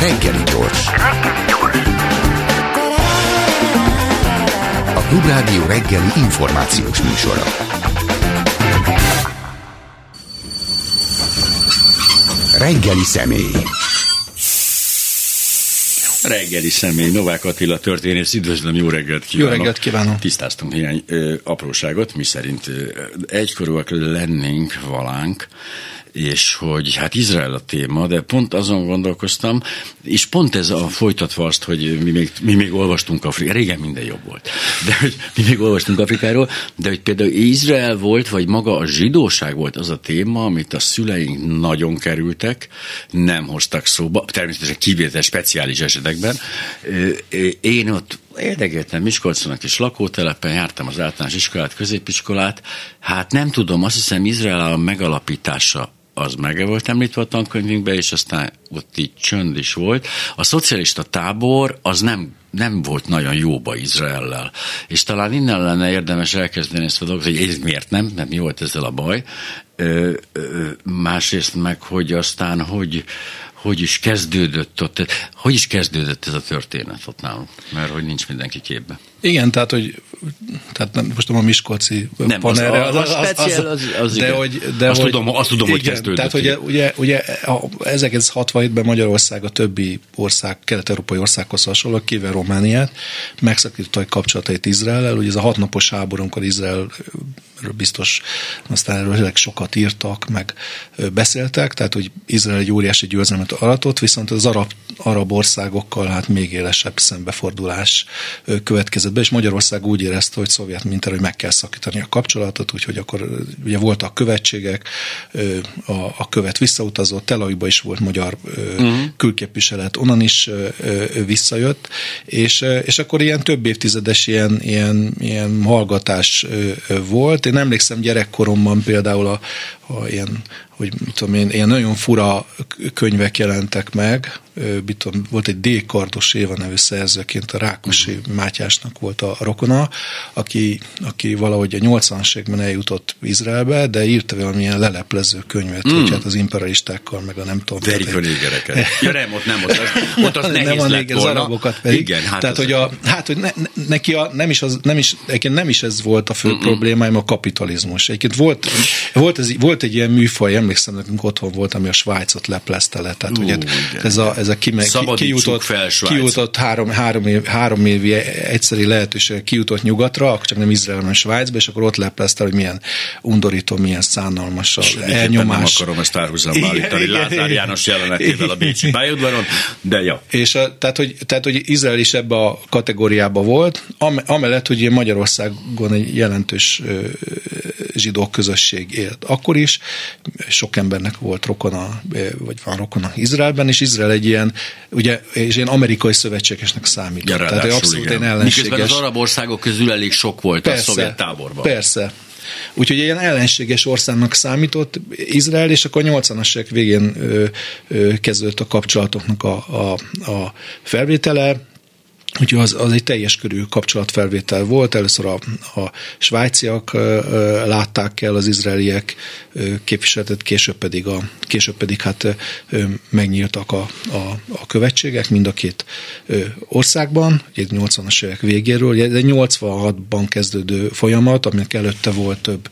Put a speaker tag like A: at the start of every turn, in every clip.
A: Reggeli gyors. A Klubrádió reggeli információs műsora. Reggeli személy.
B: Reggeli személy, Novák Attila történész, üdvözlöm, jó reggelt kívánok.
C: Jó reggelt kívánok.
B: Tisztáztunk néhány ö, apróságot, mi szerint ö, egykorúak lennénk valánk, és hogy hát Izrael a téma, de pont azon gondolkoztam, és pont ez a folytatva azt, hogy mi még, mi még olvastunk Afrikáról, régen minden jobb volt, de hogy mi még olvastunk Afrikáról, de hogy például Izrael volt, vagy maga a zsidóság volt az a téma, amit a szüleink nagyon kerültek, nem hoztak szóba, természetesen kivétel speciális esetekben. Én ott érdekeltem Miskolcon a kis lakótelepen, jártam az általános iskolát, középiskolát, hát nem tudom, azt hiszem Izrael a megalapítása az meg volt említve a tankönyvünkben, és aztán ott így csönd is volt. A szocialista tábor az nem nem volt nagyon jóba Izraellel. És talán innen lenne érdemes elkezdeni ezt a dolgot, hogy ez miért nem, mert mi volt ezzel a baj. Ö, ö, másrészt meg, hogy aztán, hogy, hogy is kezdődött ott, hogy is kezdődött ez a történet ott nálunk, mert hogy nincs mindenki képbe.
C: Igen, tehát, hogy tehát nem, most nem a Miskolci
B: nem, panelre, az, az, az, az, az, az, de, hogy, de azt, hogy, tudom, azt tudom, igen, hogy kezdődött.
C: Tehát, ugye, ugye, ugye 1967-ben Magyarország a többi ország, kelet-európai országhoz hasonló, kivel Romániát, megszakította a kapcsolatait Izrael-el. Ugye ez a hatnapos háború, amikor Izrael biztos aztán erről sokat írtak, meg beszéltek, tehát hogy Izrael egy óriási győzelmet aratott, viszont az arab, arab országokkal hát még élesebb szembefordulás következett be, és Magyarország úgy érezte, hogy szovjet mintára, hogy meg kell szakítani a kapcsolatot, úgyhogy akkor ugye voltak követségek, a, a követ visszautazott, Tel Avivba is volt magyar uh-huh. külképviselet, onnan is visszajött, és, és akkor ilyen több évtizedes ilyen, ilyen, ilyen hallgatás volt. Én emlékszem gyerekkoromban például a, a ilyen, hogy mit tudom én, ilyen nagyon fura könyvek jelentek meg, tudom, volt egy D. Kardos Éva nevű szerzőként a Rákosi uh-huh. Mátyásnak volt a rokona, aki, aki valahogy a 80-as években eljutott Izraelbe, de írta valamilyen leleplező könyvet, mm. hogy hát az imperialistákkal, meg a nem tudom.
B: Verika négereket. ja nem, ott nem, ott az, ott az nehéz
C: nem a
B: néger, az
C: arabokat pedig.
B: Igen, hát
C: Tehát, hogy, a, hát, hogy ne, neki a, nem, is az, nem, is, nem is ez volt a fő Mm-mm. problémáim, a kapitalizmus. Egyébként volt, volt, ez, volt egy ilyen műfaj, emlékszem, nekünk otthon volt, ami a Svájcot leplezte le. Tehát, uh, ugye, ez a, ez a kime, ki, kijutott, fel kijutott három, három, év, három évi egyszeri lehetőség, kijutott nyugatra, akkor csak nem Izrael, hanem Svájcba, és akkor ott leplezte, hogy milyen undorító, milyen szánalmas a elnyomás.
B: Nem akarom ezt árhuzamba állítani Lázár János jelenetével a Bécsi pályaudvaron, de ja.
C: És a, tehát, hogy, tehát, hogy Izrael is ebbe a kategóriába volt, am, amellett, hogy Magyarországon egy jelentős ö, zsidó közösség élt. Akkor is sok embernek volt rokona, vagy van rokona Izraelben, és Izrael egy ilyen ugye, és én amerikai szövetségesnek számítok. Ja, Tehát abszolút igen. én ellenséges.
B: Miközben az arab országok közül elég sok volt
C: persze,
B: a szovjet táborban.
C: Persze, Úgyhogy ilyen ellenséges országnak számított Izrael, és akkor a 80-as évek végén ö, ö, kezdődött a kapcsolatoknak a, a, a felvétele, Úgyhogy az, az egy teljes körű kapcsolatfelvétel volt. Először a, a svájciak látták el az izraeliek képviseletet, később pedig, a, később pedig hát megnyíltak a, a, a követségek mind a két országban, egy 80-as évek végéről. Ez egy 86-ban kezdődő folyamat, aminek előtte volt több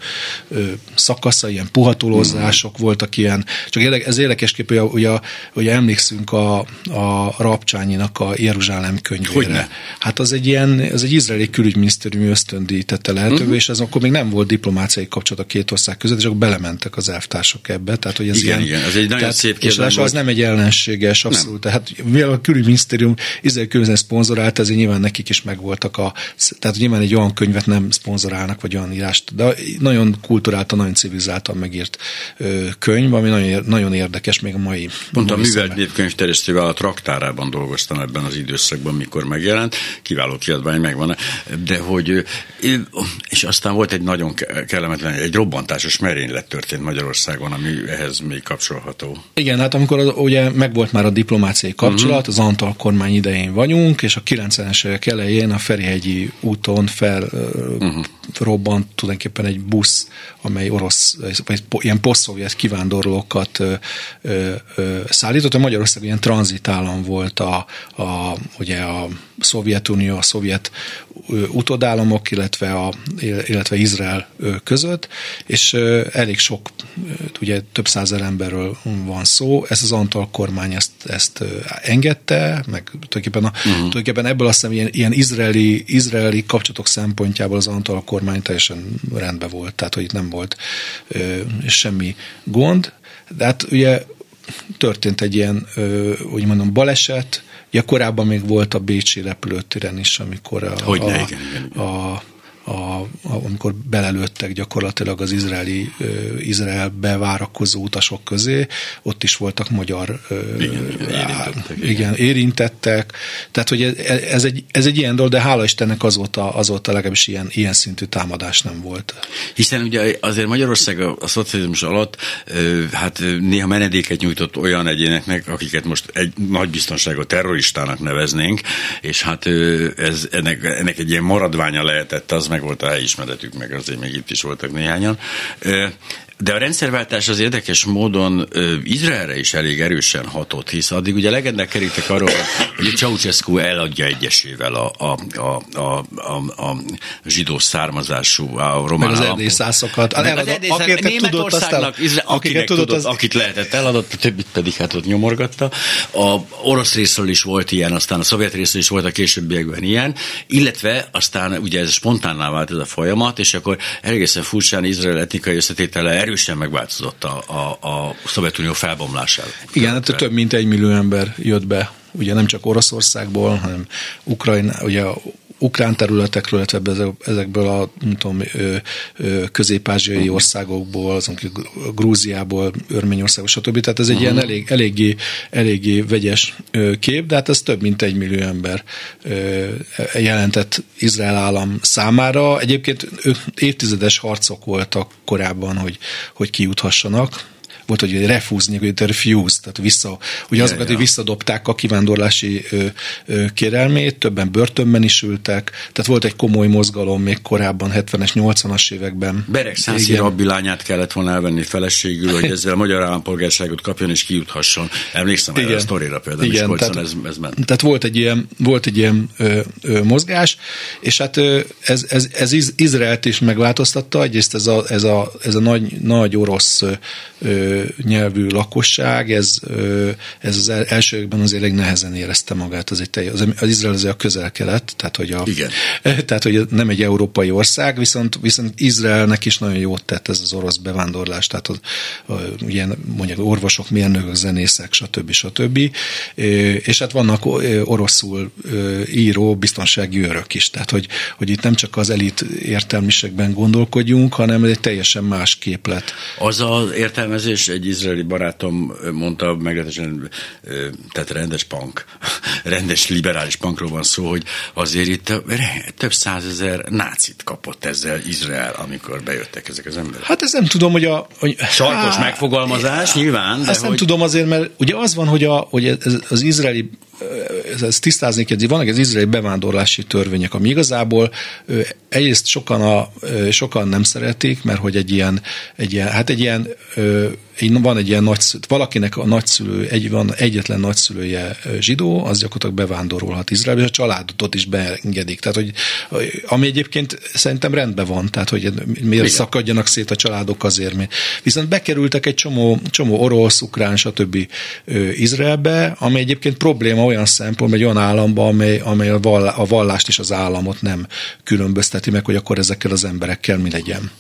C: szakasza, ilyen puhatolózások voltak ilyen. Csak érdekes, ez érdekesképp, hogy, ugye, ugye emlékszünk a, a Rapcsányinak a Jeruzsálem könyvére. Hogyne. Hát az egy ilyen, az egy izraeli külügyminisztériumi ösztöndíj tette lehetővé, uh-huh. és ez akkor még nem volt diplomáciai kapcsolat a két ország között, és akkor belementek az elvtársak ebbe. Tehát, hogy ez
B: igen,
C: ilyen,
B: igen, ez egy nagyon tehát, szép kérdés.
C: És az nem egy ellenséges, abszolút. Nem. Tehát mivel a külügyminisztérium izraeli külügyminisztérium szponzorált, ezért nyilván nekik is megvoltak a, tehát nyilván egy olyan könyvet nem szponzorálnak, vagy olyan írást, de nagyon kulturáltan, nagyon civilizáltan megírt könyv, ami nagyon, nagyon érdekes még a mai.
B: Pont a művelt népkönyvterjesztővel a traktárában dolgoztam ebben az időszakban, mikor meg megjelent, kiváló kiadvány megvan, de hogy, és aztán volt egy nagyon kellemetlen, egy robbantásos merénylet történt Magyarországon, ami ehhez még kapcsolható.
C: Igen, hát amikor ugye megvolt már a diplomáciai kapcsolat, uh-huh. az Antal kormány idején vagyunk, és a 90-es évek elején a Ferihegyi úton fel uh-huh. robbant tulajdonképpen egy busz, amely orosz, vagy ilyen posztszovjet kivándorlókat ö, ö, ö, szállított. A Magyarország ilyen tranzitállam volt a, a, ugye a Szovjetunió, a szovjet utodállamok, illetve, a, illetve Izrael között, és elég sok, ugye több százer emberről van szó. Ez az Antal kormány ezt, ezt engedte, meg tulajdonképpen, a, uh-huh. tulajdonképpen ebből azt hiszem ilyen, ilyen izraeli, izraeli kapcsolatok szempontjából az Antal kormány teljesen rendben volt, tehát hogy itt nem volt ö, semmi gond. De hát ugye történt egy ilyen, ö, úgy mondom, baleset, Ja, korábban még volt a Bécsi repülőtéren is, amikor a,
B: Hogy
C: a,
B: igen, igen, igen.
C: a a, amikor belelőttek gyakorlatilag az izraeli, uh, Izrael bevárakozó utasok közé, ott is voltak magyar
B: igen, igen, érintettek,
C: igen. igen, érintettek. Tehát, hogy ez, egy, ez egy ilyen dolog, de hála Istennek azóta, azóta legalábbis ilyen, ilyen szintű támadás nem volt.
B: Hiszen ugye azért Magyarország a, a szocializmus alatt hát néha menedéket nyújtott olyan egyéneknek, akiket most egy nagy biztonságú terroristának neveznénk, és hát ez, ennek, ennek egy ilyen maradványa lehetett az meg volt a helyismeretük, meg azért még itt is voltak néhányan. De a rendszerváltás az érdekes módon ö, Izraelre is elég erősen hatott, hisz addig ugye legendák kerítek arról, hogy Ceausescu eladja egyesével a, a, a, a, a, a zsidó származású, a román
C: Meg az erdészászokat.
B: Az erdészák, Németországnak, Izrael, akinek tudott, tudott, az... akit lehetett eladott, a többit pedig hát ott nyomorgatta. A orosz részről is volt ilyen, aztán a szovjet részről is volt a későbbiekben ilyen, illetve aztán ugye ez spontánná vált ez a folyamat, és akkor egészen furcsán Izrael etnikai összetétele erő erősen megváltozott a, a, a Szovjetunió felbomlásával.
C: Igen, hát több mint egy millió ember jött be ugye nem csak Oroszországból, hanem Ukrajna, ugye ukrán területekről, illetve ezekből a nem tudom, közép-ázsiai országokból, azon Grúziából, Örményországból, stb. Tehát ez egy uh-huh. ilyen elég, eléggé, eléggé vegyes kép, de hát ez több mint egy millió ember jelentett Izrael állam számára. Egyébként évtizedes harcok voltak korábban, hogy, hogy kijuthassanak volt, hogy refúzni, hogy refuse, tehát vissza, ugye azokat, hogy visszadobták a kivándorlási ö, ö, kérelmét, többen börtönben is ültek, tehát volt egy komoly mozgalom még korábban, 70-es, 80-as években.
B: Berek Szászi rabbi lányát kellett volna elvenni feleségül, hogy ezzel magyar állampolgárságot kapjon és kijuthasson. Emlékszem erre a sztorira például, Igen, Miskolcon tehát, ez, ez ment.
C: Tehát volt egy ilyen, volt egy ilyen ö, ö, mozgás, és hát ö, ez, ez, ez Izraelt is megváltoztatta, egyrészt ez a, ez a, ez a nagy, nagy orosz ö, nyelvű lakosság, ez, ez az elsőkben azért elég nehezen érezte magát. Az, egy telj, az, az Izrael azért a közel-kelet, tehát hogy, a,
B: Igen.
C: tehát hogy nem egy európai ország, viszont, viszont Izraelnek is nagyon jót tett ez az orosz bevándorlás, tehát az, ilyen mondjuk orvosok, mérnökök, zenészek, stb. stb. És hát vannak oroszul író biztonsági őrök is, tehát hogy, hogy itt nem csak az elit értelmiségben gondolkodjunk, hanem egy teljesen más képlet.
B: Az az értelmezés és egy izraeli barátom mondta meglehetősen, tehát rendes punk, rendes liberális punkról van szó, hogy azért itt több százezer nácit kapott ezzel Izrael, amikor bejöttek ezek az emberek.
C: Hát ez nem tudom, hogy a... Hogy,
B: Sarkos há, megfogalmazás, nyilván.
C: De ezt hogy... nem tudom azért, mert ugye az van, hogy, a, hogy ez, az izraeli ezt tisztázni kell, vannak az izraeli bevándorlási törvények, ami igazából egyrészt sokan, a, sokan nem szeretik, mert hogy egy ilyen, egy ilyen hát egy ilyen van egy ilyen nagyszülő, valakinek a nagyszülő, egy, van egyetlen nagyszülője zsidó, az gyakorlatilag bevándorolhat Izraelbe, és a családot is beengedik. Tehát, hogy ami egyébként szerintem rendben van, tehát, hogy miért Igen. szakadjanak szét a családok azért. Mi. Viszont bekerültek egy csomó, csomó orosz, ukrán, stb. Izraelbe, ami egyébként probléma olyan szempont, egy olyan államba, amely, amely a, vall, a vallást és az államot nem különbözteti meg, hogy akkor ezekkel az emberekkel mi legyen.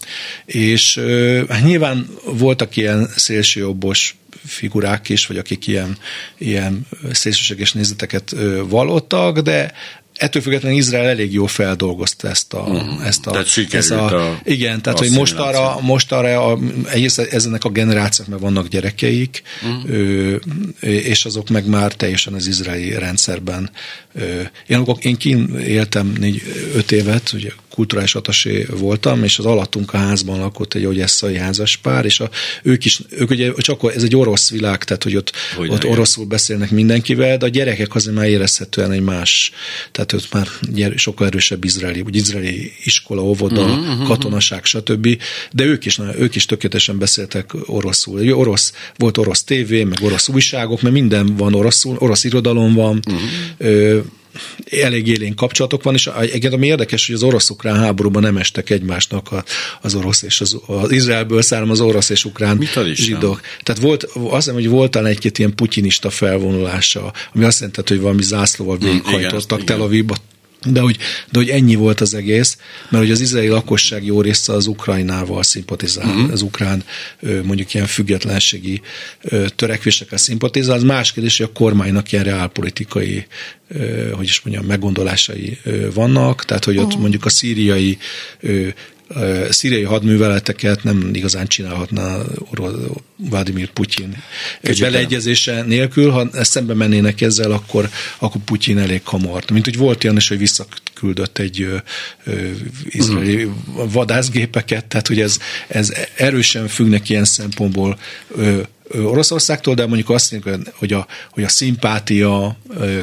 C: És hát nyilván voltak ilyen szélsőjobbos figurák is, vagy akik ilyen, ilyen szélsőséges nézeteket vallottak, de ettől függetlenül Izrael elég jól feldolgozta ezt a...
B: Mhm.
C: Ezt a,
B: Tehát
C: ezt a,
B: a
C: igen, tehát hogy most arra, most arra a, egész ezenek a generációk, vannak gyerekeik, uh-huh. ö, és azok meg már teljesen az izraeli rendszerben. Ö, én, én kín éltem négy, öt évet, ugye kulturális atasé voltam, és az alattunk a házban lakott egy ogyesszai házaspár, és a, ők is, ők ugye csak ez egy orosz világ, tehát hogy ott, hogy ott oroszul beszélnek mindenkivel, de a gyerekek azért már érezhetően egy más, tehát ott már sokkal erősebb izraeli, úgy izraeli iskola, óvoda, uh-huh, katonaság, stb. De ők is, ők is tökéletesen beszéltek oroszul. Egy orosz, volt orosz tévé, meg orosz újságok, mert minden van oroszul, orosz irodalom van, uh-huh elég élénk kapcsolatok van, és egyébként ami érdekes, hogy az orosz-ukrán háborúban nem estek egymásnak az orosz és az, az Izraelből származó orosz és ukrán zsidók. Tehát volt, azt hiszem, hogy volt egy-két ilyen putyinista felvonulása, ami azt jelenti, hogy valami zászlóval mm, végighajtottak Tel Avivba de hogy, de hogy ennyi volt az egész, mert hogy az izraeli lakosság jó része az Ukrajnával szimpatizál, uh-huh. az ukrán mondjuk ilyen függetlenségi törekvésekkel szimpatizál. Az más kérdés, hogy a kormánynak ilyen reálpolitikai hogy is mondjam, meggondolásai vannak, tehát hogy ott uh-huh. mondjuk a szíriai szíriai hadműveleteket nem igazán csinálhatna Vladimir Putyin. Beleegyezése nélkül, ha szembe mennének ezzel, akkor, akkor Putyin elég hamar. Mint hogy volt olyan is, hogy visszaküldött egy ö, izraeli vadászgépeket, tehát hogy ez, ez erősen függnek ilyen szempontból ö, Oroszországtól, de mondjuk azt mondjuk, hogy a, hogy a szimpátia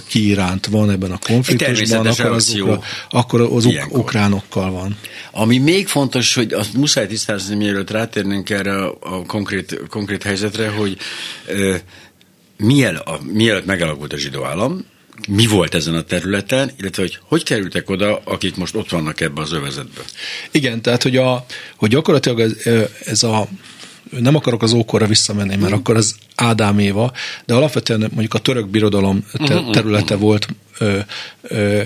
C: ki iránt van ebben a konfliktusban, akkor az, ukra, akkor az uk- ukránokkal van.
B: Ami még fontos, hogy azt muszáj tisztázni, mielőtt rátérnénk erre a konkrét, konkrét helyzetre, hogy uh, mielőtt, a, mielőtt megalakult a zsidó állam, mi volt ezen a területen, illetve hogy hogy kerültek oda, akik most ott vannak ebbe az övezetbe?
C: Igen, tehát hogy, a, hogy gyakorlatilag ez, ez a nem akarok az ókorra visszamenni, mert mm. akkor az Ádám Éva, de alapvetően mondjuk a török birodalom területe mm-hmm. volt ö, ö,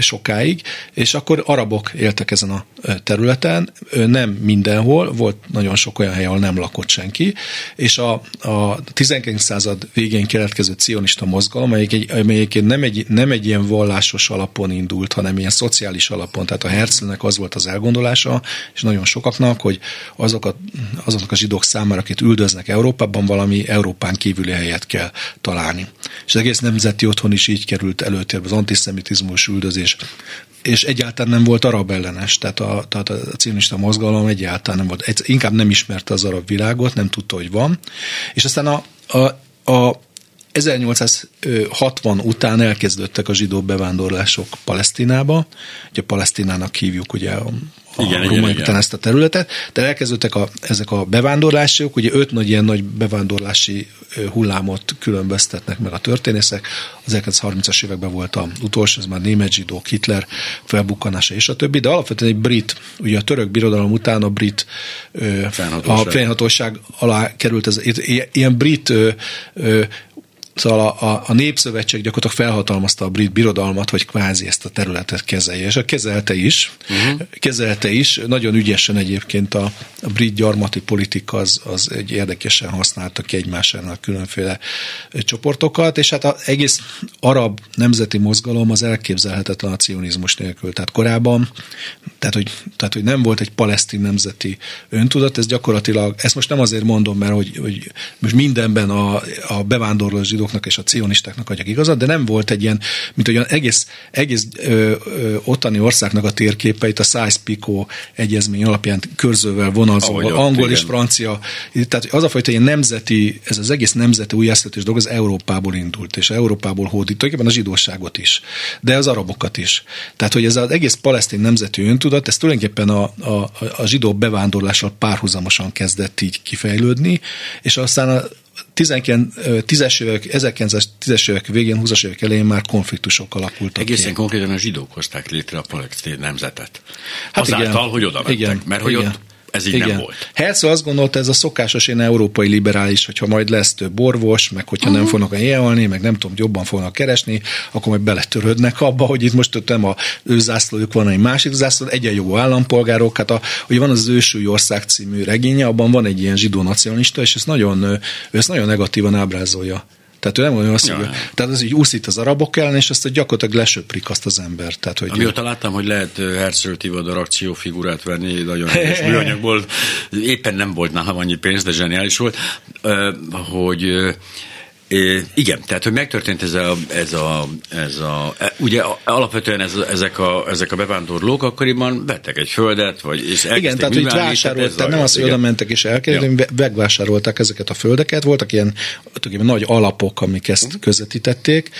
C: sokáig, és akkor arabok éltek ezen a területen, nem mindenhol, volt nagyon sok olyan hely, ahol nem lakott senki, és a, a 19. század végén keletkező cionista mozgalom, amelyik, egy, amelyik nem, egy, nem egy ilyen vallásos alapon indult, hanem ilyen szociális alapon, tehát a Herzlnek az volt az elgondolása, és nagyon sokaknak, hogy azok a, azoknak a zsidók számára, akit üldöznek Európában, valami Európán kívüli helyet kell találni. És az egész nemzeti otthon is így került előtt előtérbe az antiszemitizmus, üldözés, és egyáltalán nem volt arab ellenes, tehát a, tehát a cionista mozgalom egyáltalán nem volt, egy, inkább nem ismerte az arab világot, nem tudta, hogy van, és aztán a, a, a 1860 után elkezdődtek a zsidó bevándorlások Palesztinába, ugye Palesztinának hívjuk ugye igen, a igen, igen. ezt a területet, de elkezdődtek a, ezek a bevándorlások, ugye öt nagy ilyen nagy bevándorlási hullámot különböztetnek meg a történészek. Az 1930-as években volt a utolsó, ez már német zsidók, Hitler felbukkanása és a többi, de alapvetően egy brit, ugye a török birodalom után a brit a fennhatóság alá került ez, ilyen brit Szóval a, a, a Népszövetség gyakorlatilag felhatalmazta a brit birodalmat, hogy kvázi ezt a területet kezelje, és a kezelte is, uh-huh. kezelte is, nagyon ügyesen egyébként a, a brit gyarmati politika az, az egy érdekesen használta ki egymásának különféle csoportokat, és hát az egész arab nemzeti mozgalom az elképzelhetetlen a cionizmus nélkül. Tehát korábban, tehát hogy, tehát, hogy nem volt egy palesztin nemzeti öntudat, ez gyakorlatilag, ezt most nem azért mondom, mert hogy, hogy most mindenben a, a bevándorló zsidó zsidóknak és a cionistáknak adjak igazat, de nem volt egy ilyen, mint olyan egész, egész ö, ö, ottani országnak a térképeit a Szájsz-Picot egyezmény alapján körzővel vonalzóval, angol igen. és francia, tehát az a fajta ilyen nemzeti, ez az egész nemzeti újjászletés dolog az Európából indult, és Európából hódít, tulajdonképpen a zsidóságot is, de az arabokat is. Tehát, hogy ez az egész palesztin nemzeti öntudat, ez tulajdonképpen a, a, a zsidó bevándorlással párhuzamosan kezdett így kifejlődni, és aztán a, 10-es évek, 1910-es évek végén, 20-as évek elején már konfliktusok alakultak
B: Egészen ki. konkrétan a zsidók hozták létre a palesztin nemzetet. Hát Azáltal, igen, hogy oda mentek, igen, mert hogy igen. ott ez így Igen. nem volt.
C: Herzl azt gondolta, ez a szokásos én európai liberális, hogyha majd lesz több orvos, meg hogyha uh-huh. nem fognak élni, meg nem tudom, jobban fognak keresni, akkor majd beletörődnek abba, hogy itt most nem a ő zászlójuk van, egy másik zászló, egyenjogú állampolgárok. Hát a, hogy van az ősúly ország című regénye, abban van egy ilyen zsidó nacionalista, és ez nagyon, ő ezt nagyon negatívan ábrázolja Tehát ő nem olyan azt, ja, hogy, tehát az így úszít az arabok ellen, és azt gyakorlatilag lesöprik azt az embert. Tehát, hogy
B: Amióta láttam, hogy lehet Herzl Tivadar akciófigurát venni, nagyon helyes műanyagból, éppen nem volt nálam annyi pénz, de zseniális volt, hogy igen, tehát hogy megtörtént ez a, ez a, ez a e, ugye alapvetően ez, ezek, a, ezek a bevándorlók akkoriban vettek egy földet, vagy és
C: Igen, tehát hogy vásárolták, nem az, hogy oda mentek és elkezdeni, ja. megvásárolták ezeket a földeket, voltak ilyen nagy alapok, amik ezt uh-huh. közvetítették,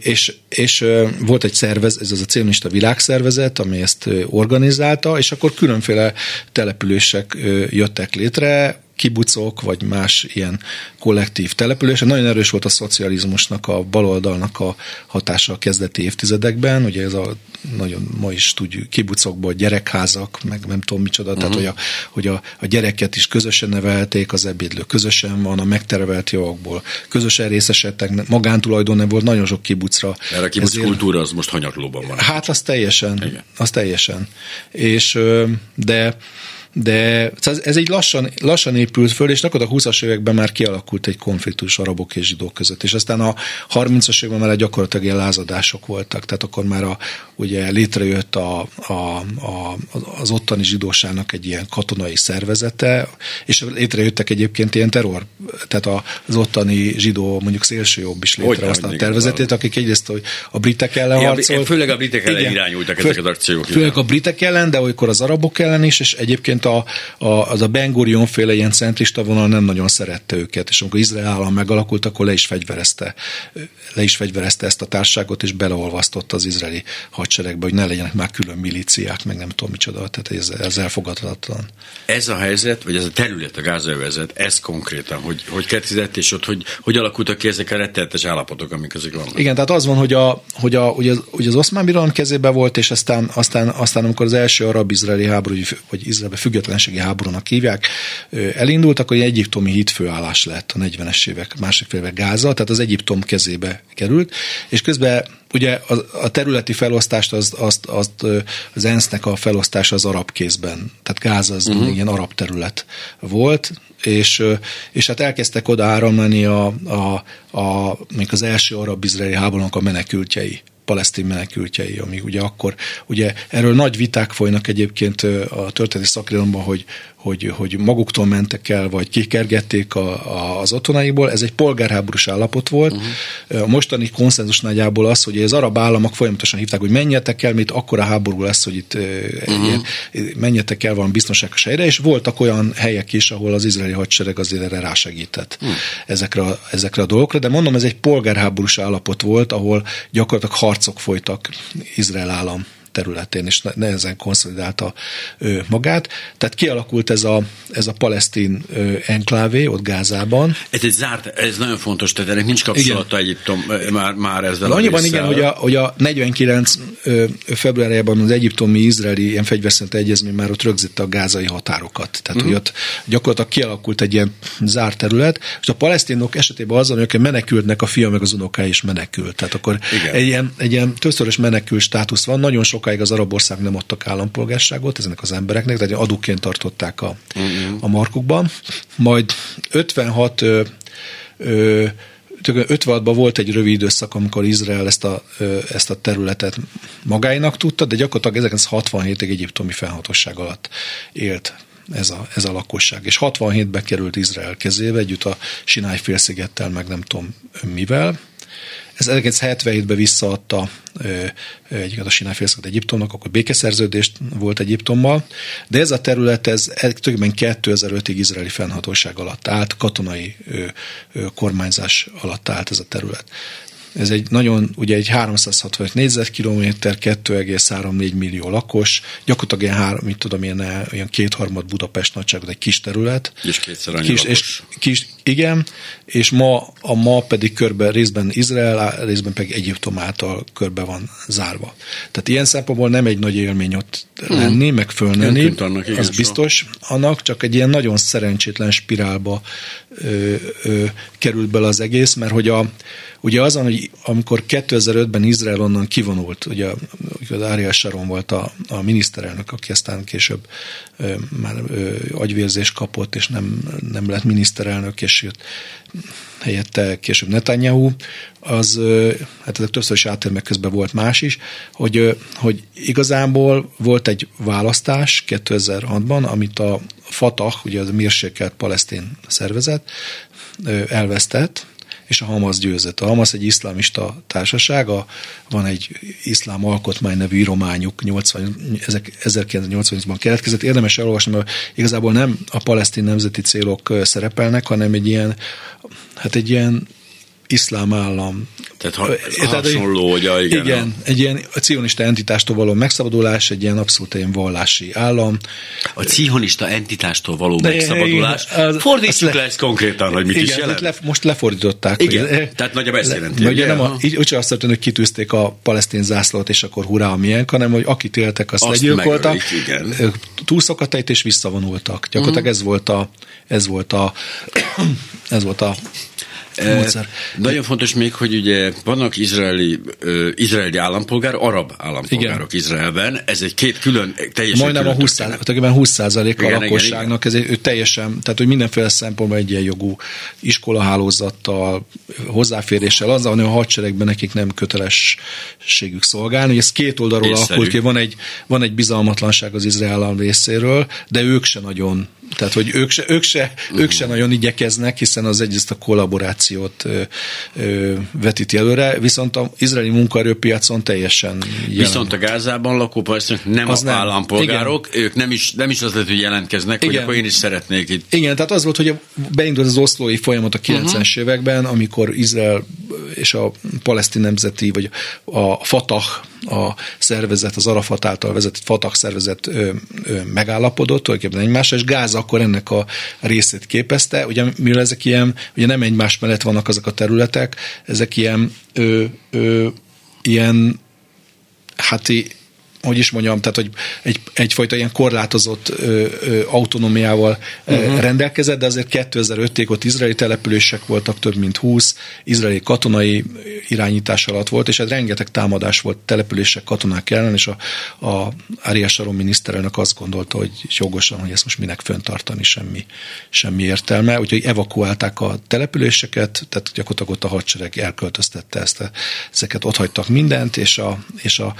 C: és, és volt egy szervez, ez az a célmista világszervezet, ami ezt organizálta, és akkor különféle települések jöttek létre, kibucok, vagy más ilyen kollektív település. Nagyon erős volt a szocializmusnak, a baloldalnak a hatása a kezdeti évtizedekben. Ugye ez a nagyon ma is tudjuk, kibucokból gyerekházak, meg nem tudom micsoda, uh-huh. tehát hogy, a, hogy a, a gyereket is közösen nevelték, az ebédlő közösen van, a megtervelt javakból közösen részesedtek, magántulajdon nem volt nagyon sok kibucra.
B: Mert a kibuc ezért, kultúra az most hanyatlóban van.
C: Hát az teljesen, Igen. az teljesen. És, de de ez egy lassan, lassan épült föl, és akkor a 20-as években már kialakult egy konfliktus arabok és zsidók között, és aztán a 30-as években már gyakorlatilag ilyen lázadások voltak, tehát akkor már a, ugye létrejött a, a, a, az ottani zsidósának egy ilyen katonai szervezete, és létrejöttek egyébként ilyen terror, tehát az ottani zsidó, mondjuk szélsőjobb is létrehozta a tervezetét, akik egyrészt hogy a britek ellen ja, harcolt.
B: Főleg a britek ellen igen, irányultak ezek az akciók.
C: Főleg a britek ellen, de olykor az arabok ellen is, és egyébként a, a, az a Ben Gurion féle ilyen centrista vonal nem nagyon szerette őket, és amikor Izrael állam megalakult, akkor le is fegyverezte, le is fegyverezte ezt a társaságot, és beleolvasztotta az izraeli hadseregbe, hogy ne legyenek már külön milíciák, meg nem tudom micsoda, tehát ez, ez elfogadhatatlan.
B: Ez a helyzet, vagy ez a terület, a gázaövezet, ez konkrétan, hogy, hogy kezdett, és ott hogy, hogy alakultak ki ezek a rettenetes állapotok, amik ezek vannak?
C: Igen, tehát az van, hogy, a, hogy, a, hogy, az, hogy az oszmán birodalom kezébe volt, és aztán, aztán, aztán amikor az első arab-izraeli háború, vagy Izraelbe függetlenségi háborúnak hívják, elindult, akkor egy egyiptomi hitfőállás lett a 40-es évek második fél Gáza, tehát az Egyiptom kezébe került, és közben ugye a, a területi felosztást, az, azt, azt, az ENSZ-nek a felosztása az arab kézben, tehát Gáza az uh-huh. ilyen arab terület volt, és, és hát elkezdtek oda áramlani a, a, a, még az első arab-izraeli háborúnak a menekültjei palesztin menekültjei, ami ugye akkor, ugye erről nagy viták folynak egyébként a történeti szakirodalomban, hogy hogy, hogy maguktól mentek el, vagy kikergették a, a, az otthonaiból. Ez egy polgárháborús állapot volt. Uh-huh. A mostani konszenzus nagyjából az, hogy az arab államok folyamatosan hívták, hogy menjetek el, mint akkora háború lesz, hogy itt uh-huh. ilyen, menjetek el van biztonságos helyre, és voltak olyan helyek is, ahol az izraeli hadsereg azért erre rásegített uh-huh. ezekre, a, ezekre a dolgokra, de mondom, ez egy polgárháborús állapot volt, ahol gyakorlatilag harcok folytak Izrael állam területén, és nehezen konszolidálta magát. Tehát kialakult ez a, ez a palesztin enklávé ott Gázában.
B: Ez egy zárt, ez nagyon fontos, tehát ennek nincs kapcsolata igen. Egyiptom már, már ezzel
C: Annyiban igen, hogy a, hogy a 49 februárjában az egyiptomi izraeli ilyen fegyverszent egyezmény már ott rögzítette a gázai határokat. Tehát, uh-huh. hogy ott gyakorlatilag kialakult egy ilyen zárt terület, és a palesztinok esetében azon, hogy menekültnek, a fia meg az unokája is menekült. Tehát akkor egy ilyen, egy ilyen többszörös menekül státusz van, nagyon sok sokáig az arab ország nem adtak állampolgárságot ezeknek az embereknek, tehát adóként tartották a, uh-huh. a markukban. Majd 56 ö, ö, 56-ban volt egy rövid időszak, amikor Izrael ezt a, ezt a területet magáinak tudta, de gyakorlatilag 1967-ig egyiptomi fennhatóság alatt élt ez a, ez a lakosság. És 67-ben került Izrael kezébe, együtt a Sinai félszigettel, meg nem tudom mivel, ez 1977-ben visszaadta egyiket a Sinai félsziget Egyiptomnak, akkor békeszerződést volt Egyiptommal, de ez a terület, ez tulajdonképpen 2005-ig izraeli fennhatóság alatt állt, katonai kormányzás alatt állt ez a terület. Ez egy nagyon, ugye egy 365 négyzetkilométer, 2,34 millió lakos, gyakorlatilag ilyen, három, mit tudom, ilyen, ilyen kétharmad Budapest nagyságú, egy kis terület.
B: És kétszer annyi kis,
C: és, kis, Igen, és ma, a ma pedig körbe részben Izrael, részben pedig Egyiptom által körbe van zárva. Tehát ilyen szempontból nem egy nagy élmény ott hmm. lenni, meg fölnőni, annak, igen, az biztos annak, csak egy ilyen nagyon szerencsétlen spirálba ö, ö, került bele az egész, mert hogy a, ugye azon, hogy amikor 2005-ben Izrael onnan kivonult, ugye az Ariel Sharon volt a, a miniszterelnök, aki aztán később ö, már ö, agyvérzés kapott, és nem, nem lett miniszterelnök, és jött helyette később Netanyahu, az, hát ezek többször is átér, meg közben volt más is, hogy, hogy igazából volt egy választás 2006-ban, amit a Fatah, ugye az a mérsékelt palesztin szervezet elvesztett, és a Hamas győzött. A Hamas egy iszlámista társasága, van egy iszlám alkotmány nevű írományuk 80, 1980-ban keletkezett. Érdemes elolvasni, mert igazából nem a palesztin nemzeti célok szerepelnek, hanem egy ilyen, hát egy ilyen iszlám állam.
B: Tehát ha, hasonló, hogy a,
C: igen. Igen, a... egy ilyen a cionista entitástól való megszabadulás, egy ilyen abszolút ilyen vallási állam.
B: A cionista entitástól való De megszabadulás. Az, Fordítsuk le, le ezt konkrétan, hogy mit igen, is jelent.
C: Le, most lefordították.
B: Igen, hogy, tehát nagyjából ezt jelenti.
C: Ugye nem a, így, úgy azt történt, hogy kitűzték a palesztin zászlót, és akkor hurrá, milyen, hanem hogy akit éltek, azt, azt legyilkoltak. Túlszokat és visszavonultak. Gyakorlatilag uh-huh. ez volt a ez volt a ez volt a
B: módszer. Nagyon fontos még, hogy ugye vannak izraeli, uh, izraeli állampolgár, arab állampolgárok igen. Izraelben, ez egy két külön, teljesen
C: Majdnem külön a 20, tulajdonképpen 20 a lakosságnak, igen, igen. ez egy, teljesen, tehát hogy mindenféle szempontból egy ilyen jogú iskolahálózattal, hozzáféréssel, azzal, hogy a hadseregben nekik nem kötelességük szolgálni. Ez két oldalról alakult ki, van egy, van egy bizalmatlanság az izrael állam részéről, de ők se nagyon tehát, hogy ők se, ők se, uh-huh. ők se nagyon igyekeznek, hiszen az egyrészt a kollaborációt ö, ö, vetíti előre, viszont az izraeli munkaerőpiacon teljesen
B: jelen. Viszont a Gázában lakó nem az a nem. állampolgárok, igen. ők nem is, nem is az lehet, hogy jelentkeznek, igen. hogy akkor én is szeretnék itt.
C: Igen, tehát az volt, hogy beindult az oszlói folyamat a 90-es uh-huh. Mhm. években, amikor Izrael és a palesztin nemzeti, vagy a Fatah a szervezet, az Arafat által vezetett Fatah szervezet ö, ö, megállapodott, tulajdonképpen egymásra, és Gáz akkor ennek a részét képezte. Ugye mivel ezek ilyen, ugye nem egymás mellett vannak azok a területek, ezek ilyen, ö, ö, ilyen hát hogy is mondjam, tehát hogy egy, egyfajta ilyen korlátozott ö, ö, autonómiával uh-huh. rendelkezett, de azért 2005-ig ott izraeli települések voltak, több mint 20, izraeli katonai irányítás alatt volt, és hát rengeteg támadás volt települések, katonák ellen, és a, a Arias Sharon miniszterelnök azt gondolta, hogy jogosan, hogy ezt most minek föntartani, semmi, semmi értelme, úgyhogy evakuálták a településeket, tehát gyakorlatilag ott a hadsereg elköltöztette ezt, ezeket ott hagytak mindent, és a, és a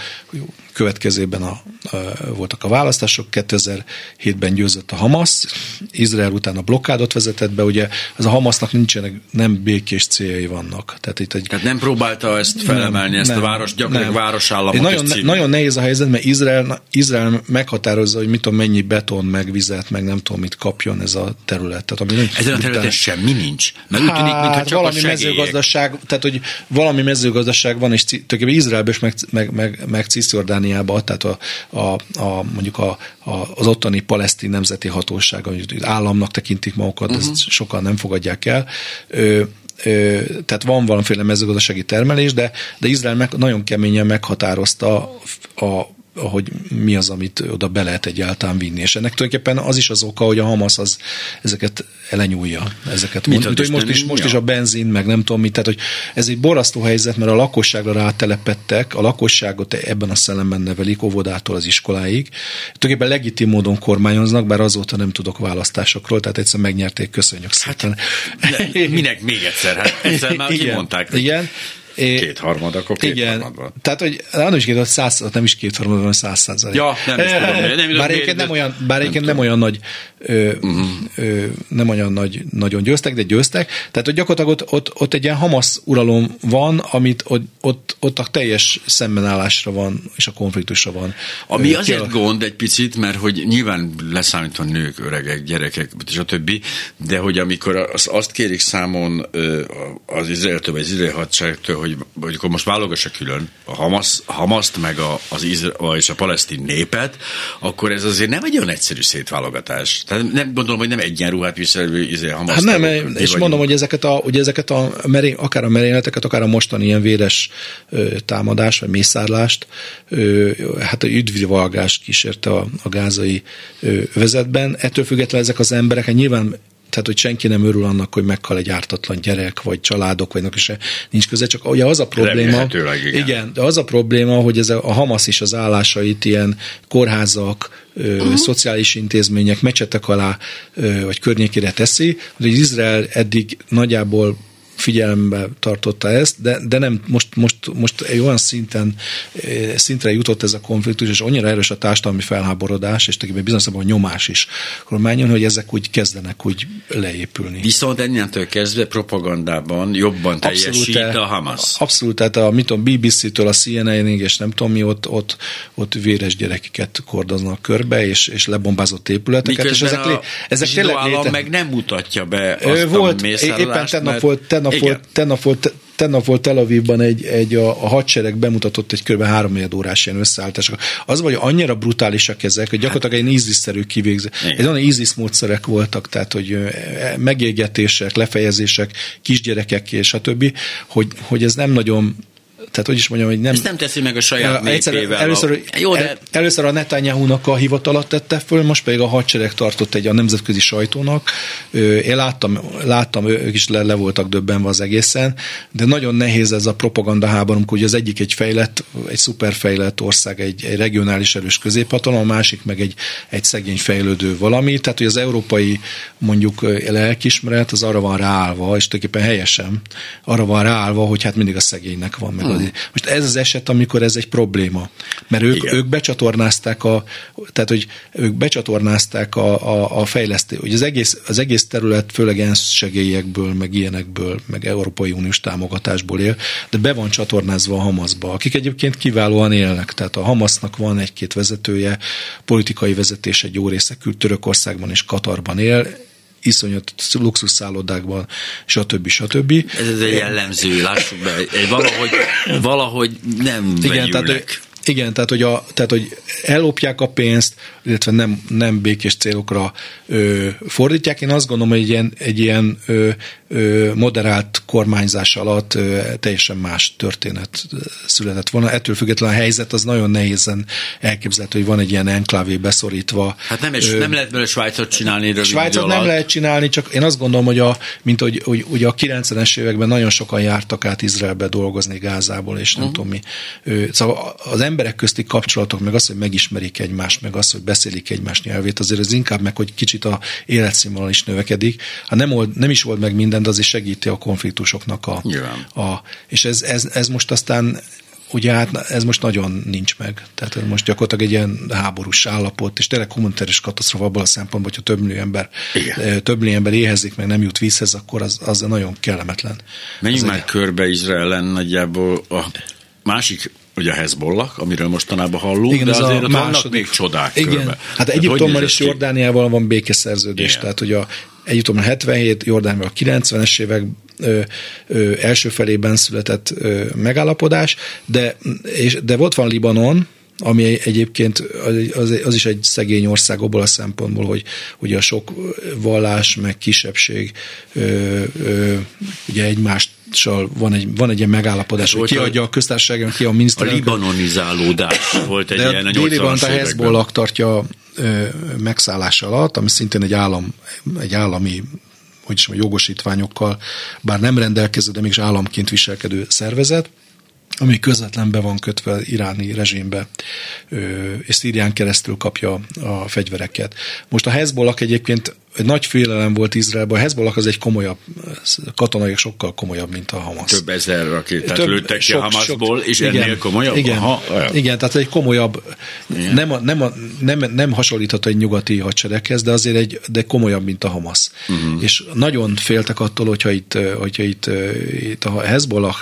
C: következőben a, a, voltak a választások, 2007-ben győzött a Hamas, Izrael utána blokkádot vezetett be, ugye ez a Hamasnak nincsenek, nem békés céljai vannak.
B: Tehát, itt egy, Tehát nem próbálta ezt felemelni, nem, ezt nem, a város, gyakorlatilag városállamot.
C: Nagyon, ne, nagyon nehéz a helyzet, mert Izrael, Izrael meghatározza, hogy mit tudom, mennyi beton, meg vizet, meg nem tudom, mit kapjon ez a terület. Tehát, ami
B: Ezen a területen semmi nincs. Mert úgy tűnik, mintha csak
C: valami mezőgazdaság, tehát hogy valami mezőgazdaság van, és tulajdonképpen Izraelben is, meg, meg, meg, meg Cisjordániában, tehát a, a, a, mondjuk a, a, az ottani palesztin nemzeti hatóság, amit államnak tekintik magukat, uh-huh. ezt mhm. sokan nem fogadják el. Ö, ö, tehát van valamiféle mezőgazdasági termelés, de, de Izrael meg, nagyon keményen meghatározta a hogy mi az, amit oda be lehet egyáltalán vinni. És ennek tulajdonképpen az is az oka, hogy a Hamas az ezeket elenyúlja. Ezeket mit mond, hogy most, is, most is a benzin, meg nem tudom mit. Tehát, hogy ez egy borasztó helyzet, mert a lakosságra rátelepettek, a lakosságot ebben a szellemben nevelik, óvodától az iskoláig. Tulajdonképpen legitim módon kormányoznak, bár azóta nem tudok választásokról, tehát egyszer megnyerték, köszönjük hát, szépen.
B: Hát, minek még egyszer? Hát egyszer már igen, kimondták.
C: Igen,
B: Két harmad, akkor két
C: Igen, harmad tehát, hogy nem is két, száz, nem is két harmad, hanem száz százalék.
B: Ja, nem is tudom. Nem,
C: bár egyébként nem olyan, bár nem, nem olyan nagy, ö, uh-huh. ö, nem olyan nagy, nagyon győztek, de győztek. Tehát, hogy gyakorlatilag ott, ott, ott egy ilyen Hamas uralom van, amit ott, ott, ott a teljes szembenállásra van, és a konfliktusra van.
B: Ami ö, azért kialak... gond egy picit, mert hogy nyilván leszámítva nők, öregek, gyerekek, és a többi, de hogy amikor azt, azt kérik számon az Izraeltől, vagy az izrael hadseregtől, hogy hogy, hogy akkor most válogassa külön a Hamas, Hamaszt, meg a, az Izra- és a palesztin népet, akkor ez azért nem egy olyan egyszerű szétválogatás. Tehát nem gondolom, hogy nem egyenruhát viselő izé, Hamas.
C: Hát nem, és vagyunk. mondom, hogy ezeket a, ugye ezeket a meré, akár a merényleteket, akár a mostani ilyen véres ö, támadás, vagy mészárlást, ö, hát a üdvivalgás kísérte a, a gázai ö, vezetben. Ettől függetlenül ezek az emberek, hát nyilván tehát hogy senki nem örül annak, hogy meghal egy ártatlan gyerek, vagy családok, vagy is nincs köze, csak ugye az a probléma,
B: igen.
C: igen, de az a probléma, hogy ez a, a Hamas is az állásait ilyen kórházak, uh-huh. szociális intézmények, mecsetek alá vagy környékére teszi, hogy Izrael eddig nagyjából figyelembe tartotta ezt, de, de nem, most, most, most egy olyan szinten, szintre jutott ez a konfliktus, és annyira erős a társadalmi felháborodás, és tulajdonképpen bizonyos a nyomás is kormányon, hogy ezek úgy kezdenek úgy leépülni.
B: Viszont ennyiantől kezdve propagandában jobban teljesít abszolút, a Hamas.
C: Abszolút, tehát a mit tudom, BBC-től a CNN-ig, és nem tudom mi, ott, ott, ott véres gyerekeket kordoznak körbe, és, és lebombázott épületeket.
B: Miközben
C: és ezek,
B: a
C: ezek
B: tényleg léte... meg nem mutatja be azt volt, a éppen
C: tegnap volt, tegnap volt, tegnap volt, tegnap volt Tel Avivban egy, egy a, a hadsereg bemutatott egy kb. három órás ilyen összeállítás. Az vagy annyira brutálisak ezek, hogy gyakorlatilag egy ízisszerű kivégzés. Ez olyan ízis módszerek voltak, tehát hogy megégetések, lefejezések, kisgyerekek és a többi, hogy, hogy ez nem nagyon tehát hogy is mondjam, hogy nem...
B: Ezt nem teszi meg a saját népével.
C: Először, a, Jó, de... el, először a Netanyahu-nak a hivatalat tette föl, most pedig a hadsereg tartott egy a nemzetközi sajtónak. Én láttam, láttam ők is le, le voltak döbbenve az egészen, de nagyon nehéz ez a propaganda háború, hogy az egyik egy fejlett, egy szuperfejlett ország, egy, egy regionális erős középhatalom, a másik meg egy, egy szegény fejlődő valami. Tehát, hogy az európai mondjuk lelkismeret az arra van ráállva, és tulajdonképpen helyesen arra van ráállva, hogy hát mindig a szegénynek van meg Hmm. Most ez az eset, amikor ez egy probléma. Mert ők, ők becsatornázták a, tehát hogy ők becsatornázták a, a, a fejlesztő, hogy az egész, az egész terület főleg ENSZ segélyekből, meg ilyenekből, meg Európai Uniós támogatásból él, de be van csatornázva a Hamasba, akik egyébként kiválóan élnek. Tehát a Hamasnak van egy-két vezetője, politikai vezetés egy jó része Törökországban és Katarban él, iszonyat luxusszállodákban, stb. stb.
B: Ez, egy jellemző, lássuk be, valahogy, valahogy nem Igen,
C: tehát, igen, tehát hogy, a, tehát, hogy ellopják a pénzt, illetve nem, nem békés célokra ö, fordítják. Én azt gondolom, hogy egy ilyen, egy ilyen ö, ö, moderált kormányzás alatt ö, teljesen más történet született volna. Ettől függetlenül a helyzet az nagyon nehézen elképzelhető, hogy van egy ilyen enklávé beszorítva.
B: Hát nem, és ö, nem lehet belőle Svájcot csinálni rövid
C: Svájcot nem lehet csinálni, csak én azt gondolom, hogy a, mint hogy, hogy, hogy a 90-es években nagyon sokan jártak át Izraelbe dolgozni Gázából, és nem uh-huh. tudom mi. Ö, szóval az emberek közti kapcsolatok, meg az, hogy megismerik egymást, meg az, hogy beszélik egymás nyelvét, azért ez inkább meg, hogy kicsit a életszínvonal is növekedik. Ha nem, old, nem is volt meg minden, de azért segíti a konfliktusoknak a... a és ez, ez, ez most aztán ugye hát ez most nagyon nincs meg. Tehát ez most gyakorlatilag egy ilyen háborús állapot, és tényleg humanitárius katasztrófa abban a szempontból, hogyha több millió ember, Igen. több millió ember éhezik, meg nem jut vízhez, akkor az, az nagyon kellemetlen.
B: Menjünk már egy... körbe Izraelen nagyjából a másik ugye a Hezbollah, amiről mostanában hallunk, Igen, de azért a második... vannak még csodák
C: Igen. Körbe. Hát Egyiptommal és Jordániával van békeszerződés, Igen. tehát hogy a Egyiptommal 77, Jordániával a 90-es évek ö, ö, első felében született ö, megállapodás, de, és, de volt van Libanon, ami egyébként az, az is egy szegény ország abból a szempontból, hogy ugye a sok vallás, meg kisebbség ö, ö, ugye egymást van egy, van egy ilyen megállapodás, hogy kiadja a köztársaságon, ki a miniszterelnök.
B: A libanonizálódás volt egy ilyen a 80-as
C: a Hezbollah tartja megszállás alatt, ami szintén egy állam, egy állami hogy is jogosítványokkal, bár nem rendelkező, de mégis államként viselkedő szervezet, ami közvetlen be van kötve iráni rezsimbe, és Szírián keresztül kapja a fegyvereket. Most a Hezbollah egyébként egy nagy félelem volt Izraelben. A Hezbollah az egy komolyabb, katonai sokkal komolyabb, mint a Hamas.
B: Több ezer rakétát Több, lőttek ki a Hamasból, és igen, ennél komolyabb?
C: Igen, Aha, igen tehát egy komolyabb, igen. nem, a, nem, a, nem, nem hasonlítható egy nyugati hadsereghez, de azért egy de komolyabb, mint a Hamas. Uh-huh. És nagyon féltek attól, hogyha itt, hogyha itt, itt a Hezbollah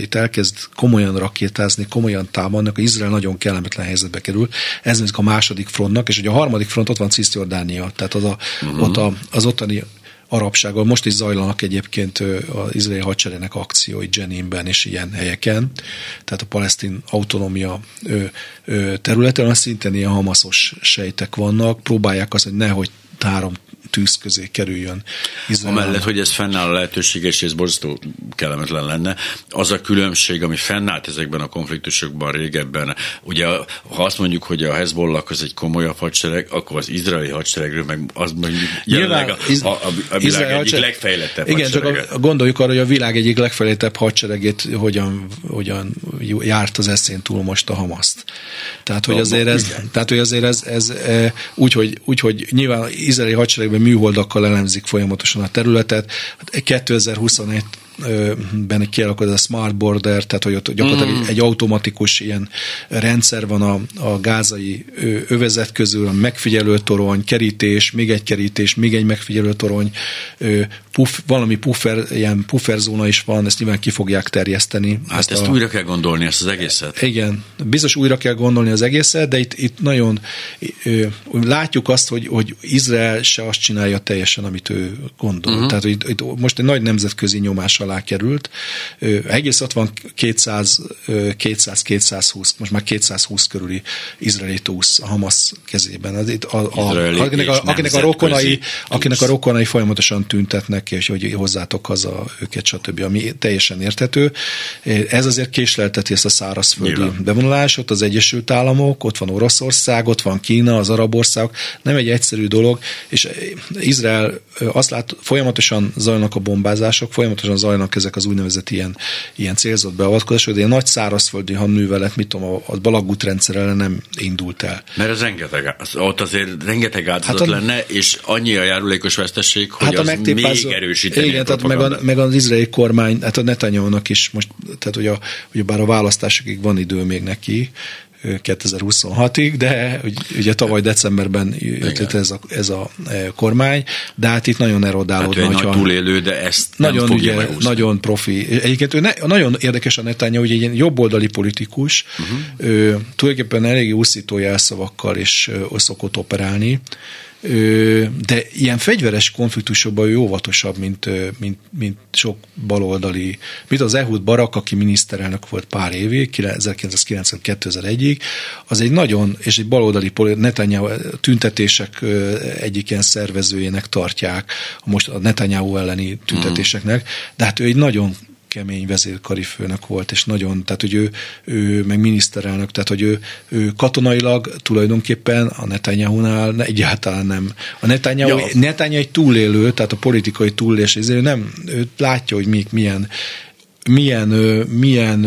C: itt elkezd komolyan rakétázni, komolyan támadni, akkor Izrael nagyon kellemetlen helyzetbe kerül. Ez a második frontnak, és ugye a harmadik front ott van Cisjordánia, tehát az a, uh-huh. ott a, az ottani arabsággal. Most is zajlanak egyébként az izraeli hadseregnek akciói Jeninben és ilyen helyeken, tehát a palesztin autonómia területen, szintén ilyen hamaszos sejtek vannak, próbálják azt, hogy nehogy három tűz közé kerüljön. Izrael.
B: Amellett, hogy ez fennáll a lehetőség, és ez borzasztó kellemetlen lenne, az a különbség, ami fennállt ezekben a konfliktusokban régebben, ugye ha azt mondjuk, hogy a Hezbollah az egy komolyabb hadsereg, akkor az izraeli hadseregről meg az mondjuk jelenleg a, a, a, a világ egyik hadsereg, legfejlettebb
C: Igen, hadserege. csak a, gondoljuk arra, hogy a világ egyik legfejlettebb hadseregét hogyan, hogyan járt az eszén túl most a Hamaszt. Tehát, hogy azért ez, tehát, hogy azért ez, ez e, úgy, hogy, úgy, hogy nyilván izraeli hadseregben műholdakkal elemzik folyamatosan a területet. 2021 hát ben kialakult a smart border, tehát hogy ott gyakorlatilag mm. egy automatikus ilyen rendszer van a, a gázai övezet közül, a megfigyelő torony, kerítés, még egy kerítés, még egy megfigyelő torony, puff, valami puffer, ilyen pufferzóna is van, ezt nyilván ki fogják terjeszteni.
B: Hát ezt, ezt a, újra kell gondolni, ezt az egészet.
C: Igen, biztos újra kell gondolni az egészet, de itt, itt nagyon látjuk azt, hogy, hogy Izrael se azt csinálja teljesen, amit ő gondol. Uh-huh. Tehát hogy itt most egy nagy nemzetközi nyomás alá került. Egész ott van 200, 200-220, most már 220 körüli izraeli túsz a Hamas kezében. Az itt a, a, akinek, a, akinek a rokonai, akinek a rokonai folyamatosan tüntetnek és hogy hozzátok haza őket, stb., ami teljesen érthető. Ez azért késlelteti ezt a szárazföldi Nyilván. bevonulást, ott az Egyesült Államok, ott van Oroszország, ott van Kína, az arab országok, nem egy egyszerű dolog, és Izrael azt lát, folyamatosan zajlanak a bombázások, folyamatosan zajlanak ezek az úgynevezett ilyen, ilyen célzott beavatkozások, de ilyen nagy szárazföldi hadművelet, mit tudom, a, a balagút rendszer ellen nem indult el.
B: Mert az rengeteg, ott azért rengeteg áldozat hát a, lenne, és annyi a járulékos vesztesség, hogy hát a az még megerősíteni
C: Igen, tehát meg, a, meg az izraeli kormány, hát a netanyahu is most, tehát hogy, a, hogy bár a választásokig van idő még neki, 2026-ig, de ugye tavaly decemberben jött létre ez a, ez a e, kormány, de hát itt nagyon erodálódna.
B: Hát nagy túlélő, de ezt
C: nagyon,
B: nem
C: ugye, nagyon profi. Egyébként ő ne, nagyon érdekes a Netanyahu, hogy egy ilyen jobboldali politikus, uh-huh. ő, tulajdonképpen eléggé úszító jelszavakkal is szokott operálni, de ilyen fegyveres konfliktusokban ő óvatosabb, mint, mint, mint sok baloldali, mint az Ehud Barak, aki miniszterelnök volt pár évig, 1992-2001-ig, az egy nagyon, és egy baloldali Netanyahu tüntetések egyik ilyen szervezőjének tartják, most a Netanyahu elleni tüntetéseknek, de hát ő egy nagyon kemény vezérkari főnök volt, és nagyon, tehát hogy ő, ő meg miniszterelnök, tehát hogy ő, ő katonailag tulajdonképpen a Netanyahu-nál egyáltalán nem. A Netanyahu, ja. Netanyahu egy túlélő, tehát a politikai túlélés, ezért nem, ő látja, hogy még milyen milyen, milyen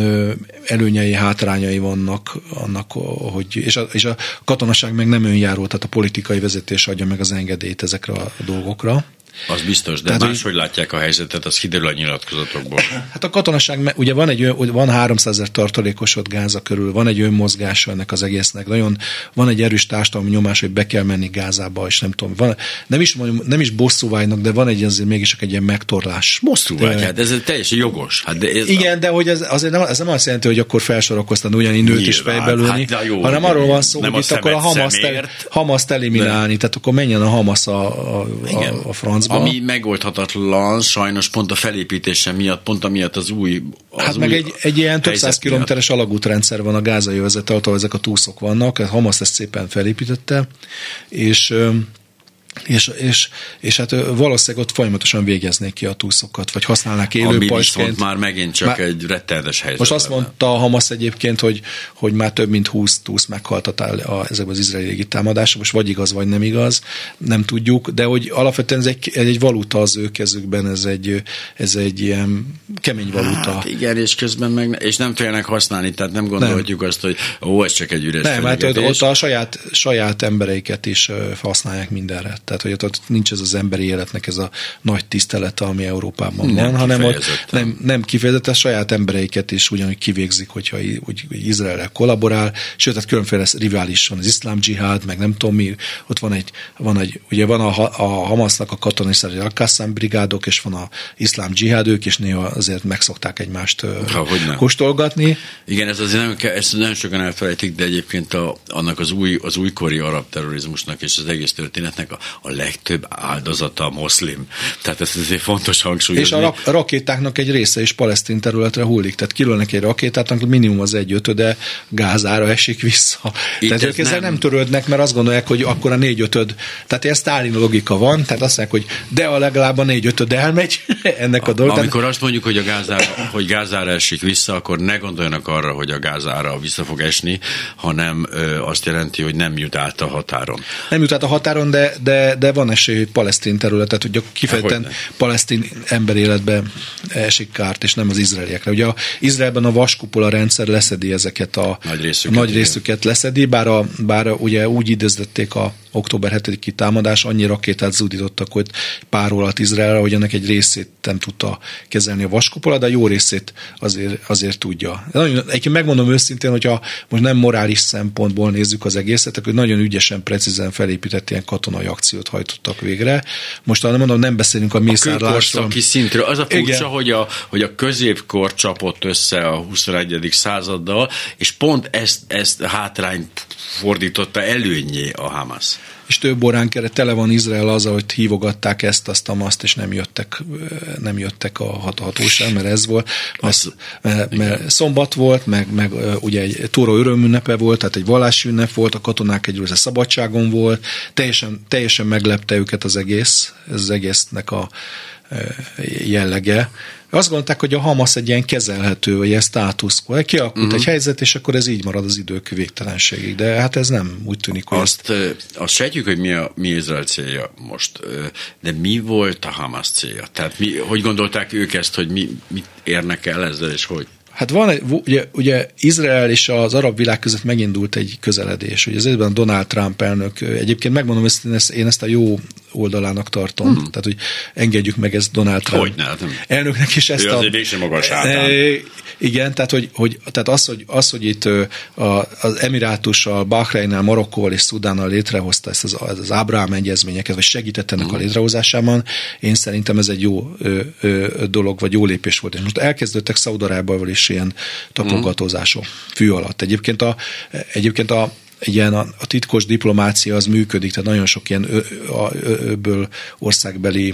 C: előnyei, hátrányai vannak annak, hogy, és a, és a katonaság meg nem önjáró, tehát a politikai vezetés adja meg az engedélyt ezekre a dolgokra.
B: Az biztos, de Tehát, máshogy látják a helyzetet, az kiderül a nyilatkozatokból.
C: Hát a katonaság, ugye van egy van 300 ezer tartalékosod Gáza körül, van egy önmozgása ennek az egésznek, nagyon van egy erős társadalmi nyomás, hogy be kell menni Gázába, és nem tudom, van, nem is, nem is bosszúvágynak, de van egy azért mégis egy ilyen megtorlás.
B: Bosszúvágy, hát ez teljesen jogos. Hát
C: de ez Igen, a... de hogy ez, azért nem, ez nem azt jelenti, hogy akkor felsorakoztan ugyanígy nőt is fejbelülni, hát, jó, hanem arról van szó, hogy itt akkor a Hamaszt, el, Hamaszt eliminálni, de. tehát akkor menjen a Hamas a, a, a, a francba.
B: Ami megoldhatatlan, sajnos pont a felépítése miatt, pont amiatt az új az
C: Hát új meg egy, egy ilyen több száz kilométeres alagútrendszer van a gázai övezet, ahol ezek a túszok vannak, Hamas ezt szépen felépítette, és és, és, és hát valószínűleg ott folyamatosan végeznék ki a túszokat, vagy használnák élő pajsként.
B: már megint csak már, egy rettenetes helyzet.
C: Most azt mondta a Hamas egyébként, hogy, hogy már több mint 20 túsz meghalt a, a, ezekben az izraeli légitámadások, most vagy igaz, vagy nem igaz, nem tudjuk, de hogy alapvetően ez egy, egy valuta az ő kezükben, ez egy, ez egy ilyen kemény valuta. Hát
B: igen, és közben meg, és nem tudják használni, tehát nem gondolhatjuk nem. azt, hogy ó, ez csak egy üres
C: Nem, mert hát ott a saját, saját embereiket is használják mindenre. Tehát, hogy ott nincs ez az emberi életnek ez a nagy tisztelete, ami Európában nem van, hanem ott nem, nem kifejezetten saját embereiket is ugyanúgy kivégzik, hogyha úgy, Izrael kollaborál, sőt, tehát különféle rivális van, az iszlám dzsihád, meg nem tudom mi, ott van egy, van egy ugye van a, a Hamasnak a katonai szerint Al-Qassam brigádok, és van a iszlám dzsihád, ők is néha azért megszokták egymást ha, kóstolgatni.
B: Igen, ez azért nem, ezt nagyon sokan elfelejtik, de egyébként a, annak az, új, az újkori arab terrorizmusnak és az egész történetnek a a legtöbb áldozata a moszlim. Tehát ez azért fontos hangsúlyozni.
C: És a, rak- rakétáknak egy része is palesztin területre hullik, tehát kilölnek egy rakétát, minimum az egy ötöde Gázára esik vissza. Itt tehát ők ezzel nem... nem törődnek, mert azt gondolják, hogy akkor a négy ötöd, tehát ez Sztálin logika van, tehát azt mondják, hogy de a legalább a négy ötöd elmegy ennek a dolog.
B: Amikor azt mondjuk, hogy a Gázára, hogy Gázára esik vissza, akkor ne gondoljanak arra, hogy a Gázára vissza fog esni, hanem ö, azt jelenti, hogy nem jut át a határon.
C: Nem jut át a határon, de, de, de van esély, hogy palesztin területet, hogy kifejezetten palesztin emberéletbe esik kárt, és nem az izraeliekre. Ugye a Izraelben a vaskupola rendszer leszedi ezeket a
B: nagy részüket,
C: nagy részüket leszedi, bár, a, bár ugye úgy idéztették a október 7-i támadás, annyi rakétát zúdítottak, hogy pár alatt Izraelre, hogy ennek egy részét nem tudta kezelni a vaskupola, de a jó részét azért, azért tudja. Egyébként megmondom őszintén, hogyha most nem morális szempontból nézzük az egészet, akkor nagyon ügyesen, precízen felépített ilyen katonai akciót hajtottak végre. Most nem mondom, nem beszélünk a mészárlásról.
B: A szintről. Az a furcsa, hogy a, hogy a középkor csapott össze a 21. századdal, és pont ezt, ezt hátrányt fordította előnyé a Hamas
C: és több órán keret tele van Izrael azzal, hogy hívogatták ezt, azt, azt, és nem jöttek, nem jöttek a hatóság, mert ez volt. Mert, mert, mert szombat volt, meg, meg ugye egy Tóra örömünnepe volt, tehát egy vallási ünnep volt, a katonák egy része szabadságon volt, teljesen, teljesen meglepte őket az egész, ez az egésznek a jellege. Azt gondolták, hogy a Hamas egy ilyen kezelhető, vagy ilyen status quo. Kialakult uh-huh. egy helyzet, és akkor ez így marad az idők végtelenségig. De hát ez nem úgy tűnik,
B: hogy azt, ezt... azt sejtjük, hogy mi, a, mi Izrael célja most, de mi volt a Hamas célja? Tehát mi, hogy gondolták ők ezt, hogy mi, mit érnek el ezzel, és hogy?
C: Hát van, egy, ugye, ugye Izrael és az arab világ között megindult egy közeledés. Ugye az évben Donald Trump elnök, egyébként megmondom, hogy ezt, én ezt a jó oldalának tartom. Hmm. Tehát, hogy engedjük meg ezt Donald Trump
B: hogy ne, hát nem.
C: elnöknek is ezt ő
B: a... Azért magas
C: e, Igen, tehát, hogy, hogy, tehát az, hogy, az, hogy itt a, az Emirátussal, Bahreinnel, Marokkóval és Szudánnal létrehozta ezt az, az Ábrahám egyezményeket, vagy segített ennek hmm. a létrehozásában, én szerintem ez egy jó ö, ö, dolog, vagy jó lépés volt. És most elkezdődtek Szaudarábával is ilyen tapogatózások fű alatt. Egyébként a, egyébként a ilyen a, a titkos diplomácia az működik, tehát nagyon sok ilyen öbből országbeli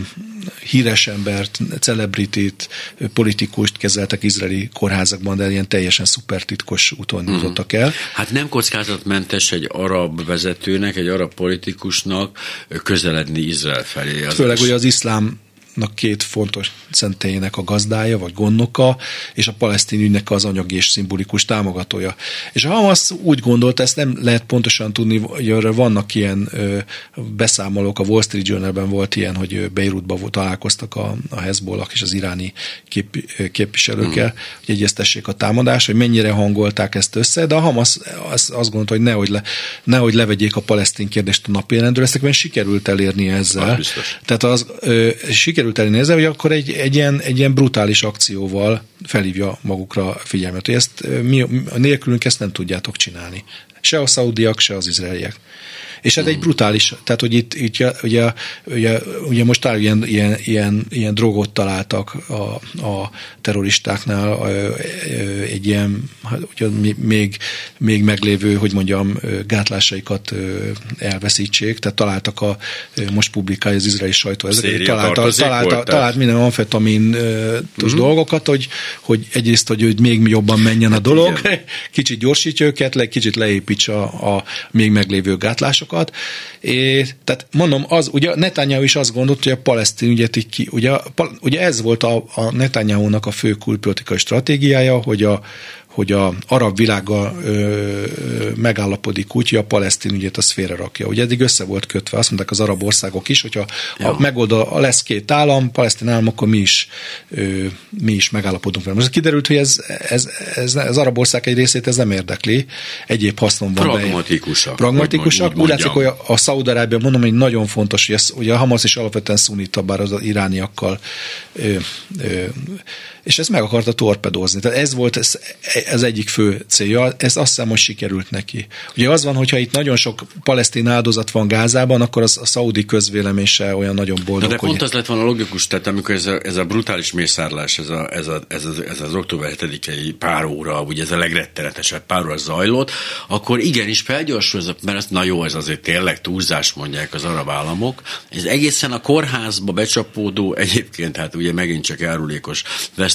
C: híres embert, celebritit, politikust kezeltek izraeli kórházakban, de ilyen teljesen szupertitkos úton mm. jutottak el.
B: Hát nem kockázatmentes egy arab vezetőnek, egy arab politikusnak közeledni Izrael felé.
C: Az Főleg, hogy az iszlám két fontos szentélyének a gazdája, vagy gondnoka, és a palesztin ügynek az anyagi és szimbolikus támogatója. És a Hamas úgy gondolta, ezt nem lehet pontosan tudni, hogy vannak ilyen ö, beszámolók, a Wall Street Journalben volt ilyen, hogy Beirutban találkoztak a, a Hezbollah és az iráni kép, képviselőkkel, mm. hogy egyeztessék a támadást, hogy mennyire hangolták ezt össze, de a Hamas azt, azt gondolta, hogy nehogy, le, nehogy levegyék a palesztin kérdést a napjelendről, ezt sikerült elérni ezzel.
B: Az
C: Tehát az, ö, sikerült sikerült ezzel, hogy akkor egy, egy, ilyen, egy ilyen brutális akcióval felhívja magukra figyelmet, hogy ezt mi, nélkülünk ezt nem tudjátok csinálni. Se a szaudiak, se az izraeliek. És hát egy brutális, tehát hogy itt, itt ugye, ugye, ugye most talán ilyen, ilyen, ilyen, ilyen drogot találtak a, a terroristáknál, egy ilyen, hát ugye még, még meglévő, hogy mondjam, gátlásaikat elveszítsék, tehát találtak a, most publikálja az izraeli sajtó találta, találta, talált minden amfetamin mm-hmm. dolgokat, hogy, hogy egyrészt, hogy, hogy még jobban menjen hát a dolog, igen. kicsit gyorsítja őket, le, kicsit leépítsa a, a még meglévő gátlásokat, dolgokat. É, tehát mondom, az, ugye Netanyahu is azt gondolt, hogy a palesztin ügyet így ki, ugye, ugye ez volt a, a Netanyahu-nak a fő külpolitikai stratégiája, hogy a, hogy a arab világgal ö, ö, megállapodik úgy, hogy a palesztin ügyet a szféra rakja. Ugye eddig össze volt kötve, azt mondták az arab országok is, hogyha ja. a megoldal, a lesz két állam, palesztin állam, akkor mi is, ö, mi is megállapodunk vele. Most kiderült, hogy ez, ez, ez, ez arab ország egy részét ez nem érdekli, egyéb hasznom van.
B: Pragmatikusak.
C: Pragmatikusak. Úgy, úgy látszik, hogy a, a Szaudarábia, mondom, hogy nagyon fontos, hogy, ez, hogy a Hamas is alapvetően szunita, bár az, az irániakkal ö, ö, és ezt meg akarta torpedózni. Tehát ez volt ez, ez egyik fő célja, ez azt hiszem, hogy sikerült neki. Ugye az van, hogyha itt nagyon sok palesztin áldozat van Gázában, akkor az a szaudi közvélemény se olyan nagyon boldog.
B: de pont az lett volna logikus, tehát amikor ez a, ez a brutális mészárlás, ez, a, ez, a, ez, az, ez az október 7-i pár óra, ugye ez a legrettenetesebb pár óra zajlott, akkor igenis felgyorsul, mert ez, na jó, ez azért tényleg túlzás mondják az arab államok. Ez egészen a kórházba becsapódó, egyébként hát ugye megint csak árulékos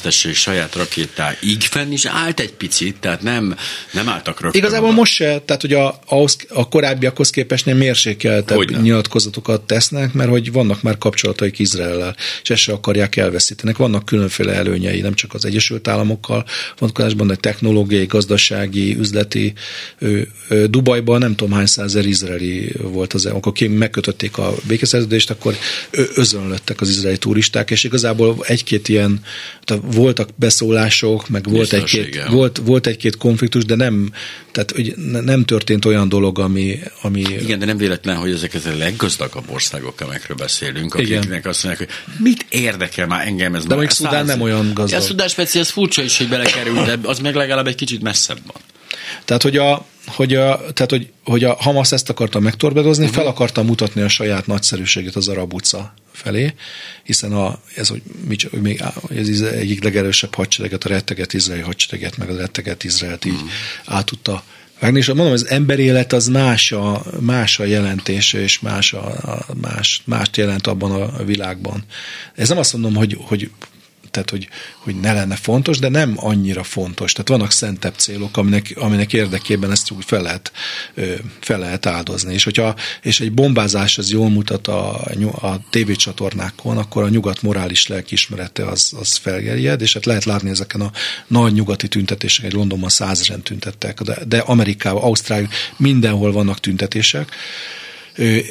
B: vesztesség saját rakétá így fenn is állt egy picit, tehát nem, nem álltak rögtön.
C: Igazából oda. most se, tehát hogy a, ahhoz, a korábbiakhoz képest nem mérsékeltebb Hogyne. nyilatkozatokat tesznek, mert hogy vannak már kapcsolataik Izraellel, és ezt se akarják elveszíteni. Vannak különféle előnyei, nem csak az Egyesült Államokkal vonatkozásban, de technológiai, gazdasági, üzleti. Dubajban nem tudom hány százer izraeli volt az, amikor megkötötték a békeszerződést, akkor özönlöttek az izraeli turisták, és igazából egy-két ilyen, voltak beszólások, meg volt egy-két, volt, volt egy-két konfliktus, de nem, tehát hogy nem történt olyan dolog, ami, ami...
B: Igen, de nem véletlen, hogy ezek az a leggazdagabb országok, amikről beszélünk, akiknek Igen. azt mondják, hogy mit érdekel már engem ez
C: De mondjuk Szudán nem olyan gazdag.
B: A Szudán speciál, ez furcsa is, hogy belekerült, de az meg legalább egy kicsit messzebb van.
C: Tehát, hogy a, hogy a, tehát, hogy, hogy a Hamas ezt akarta megtorbedozni, uh-huh. fel akarta mutatni a saját nagyszerűségét az arab utca felé, hiszen a, ez, hogy, mi, hogy még ez egyik legerősebb hadsereget, a retteget izraeli hadsereget, meg a retteget Izraelt így uh-huh. át tudta vágni, és mondom, az emberélet az más a, más a jelentése, és más, a, a, más, mást jelent abban a világban. Ez nem azt mondom, hogy, hogy tehát hogy, hogy ne lenne fontos, de nem annyira fontos. Tehát vannak szentebb célok, aminek, aminek érdekében ezt úgy fel lehet, fel lehet áldozni. És, hogyha, és egy bombázás az jól mutat a, a tévécsatornákon, akkor a nyugat morális lelkiismerete az, az felgerjed, és hát lehet látni ezeken a nagy nyugati tüntetések, egy Londonban százezren tüntettek, de, de Amerikában, Ausztrália, mindenhol vannak tüntetések.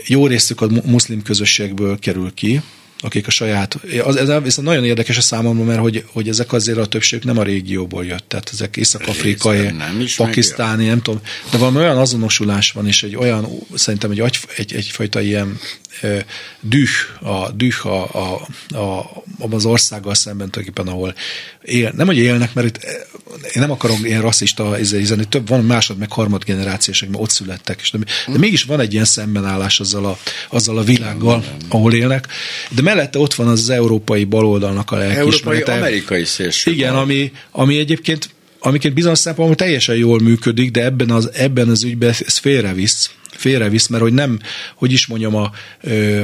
C: Jó részük a muszlim közösségből kerül ki, akik a saját, az, ez viszont nagyon érdekes a számomra, mert hogy, hogy ezek azért a többség nem a régióból jött, tehát ezek észak-afrikai, pakisztáni, nem tudom, de valami olyan azonosulás van, és egy olyan, szerintem egy, egy, egyfajta ilyen düh, a, düh a, a, a, az országgal szemben tulajdonképpen, ahol él, nem hogy élnek, mert itt, én nem akarom ilyen rasszista izeni, több van másod, meg harmad generációs, akik ott születtek, és de, de mégis van egy ilyen szembenállás azzal a, azzal a világgal, ahol élnek, de mellette ott van az, az európai baloldalnak a lelkiismerete.
B: Európai, amerikai szélső.
C: Igen, ami, ami egyébként amiket bizonyos szempontból teljesen jól működik, de ebben az, ebben az ügyben ez félrevisz, félrevisz, mert hogy nem, hogy is mondjam, a, ö,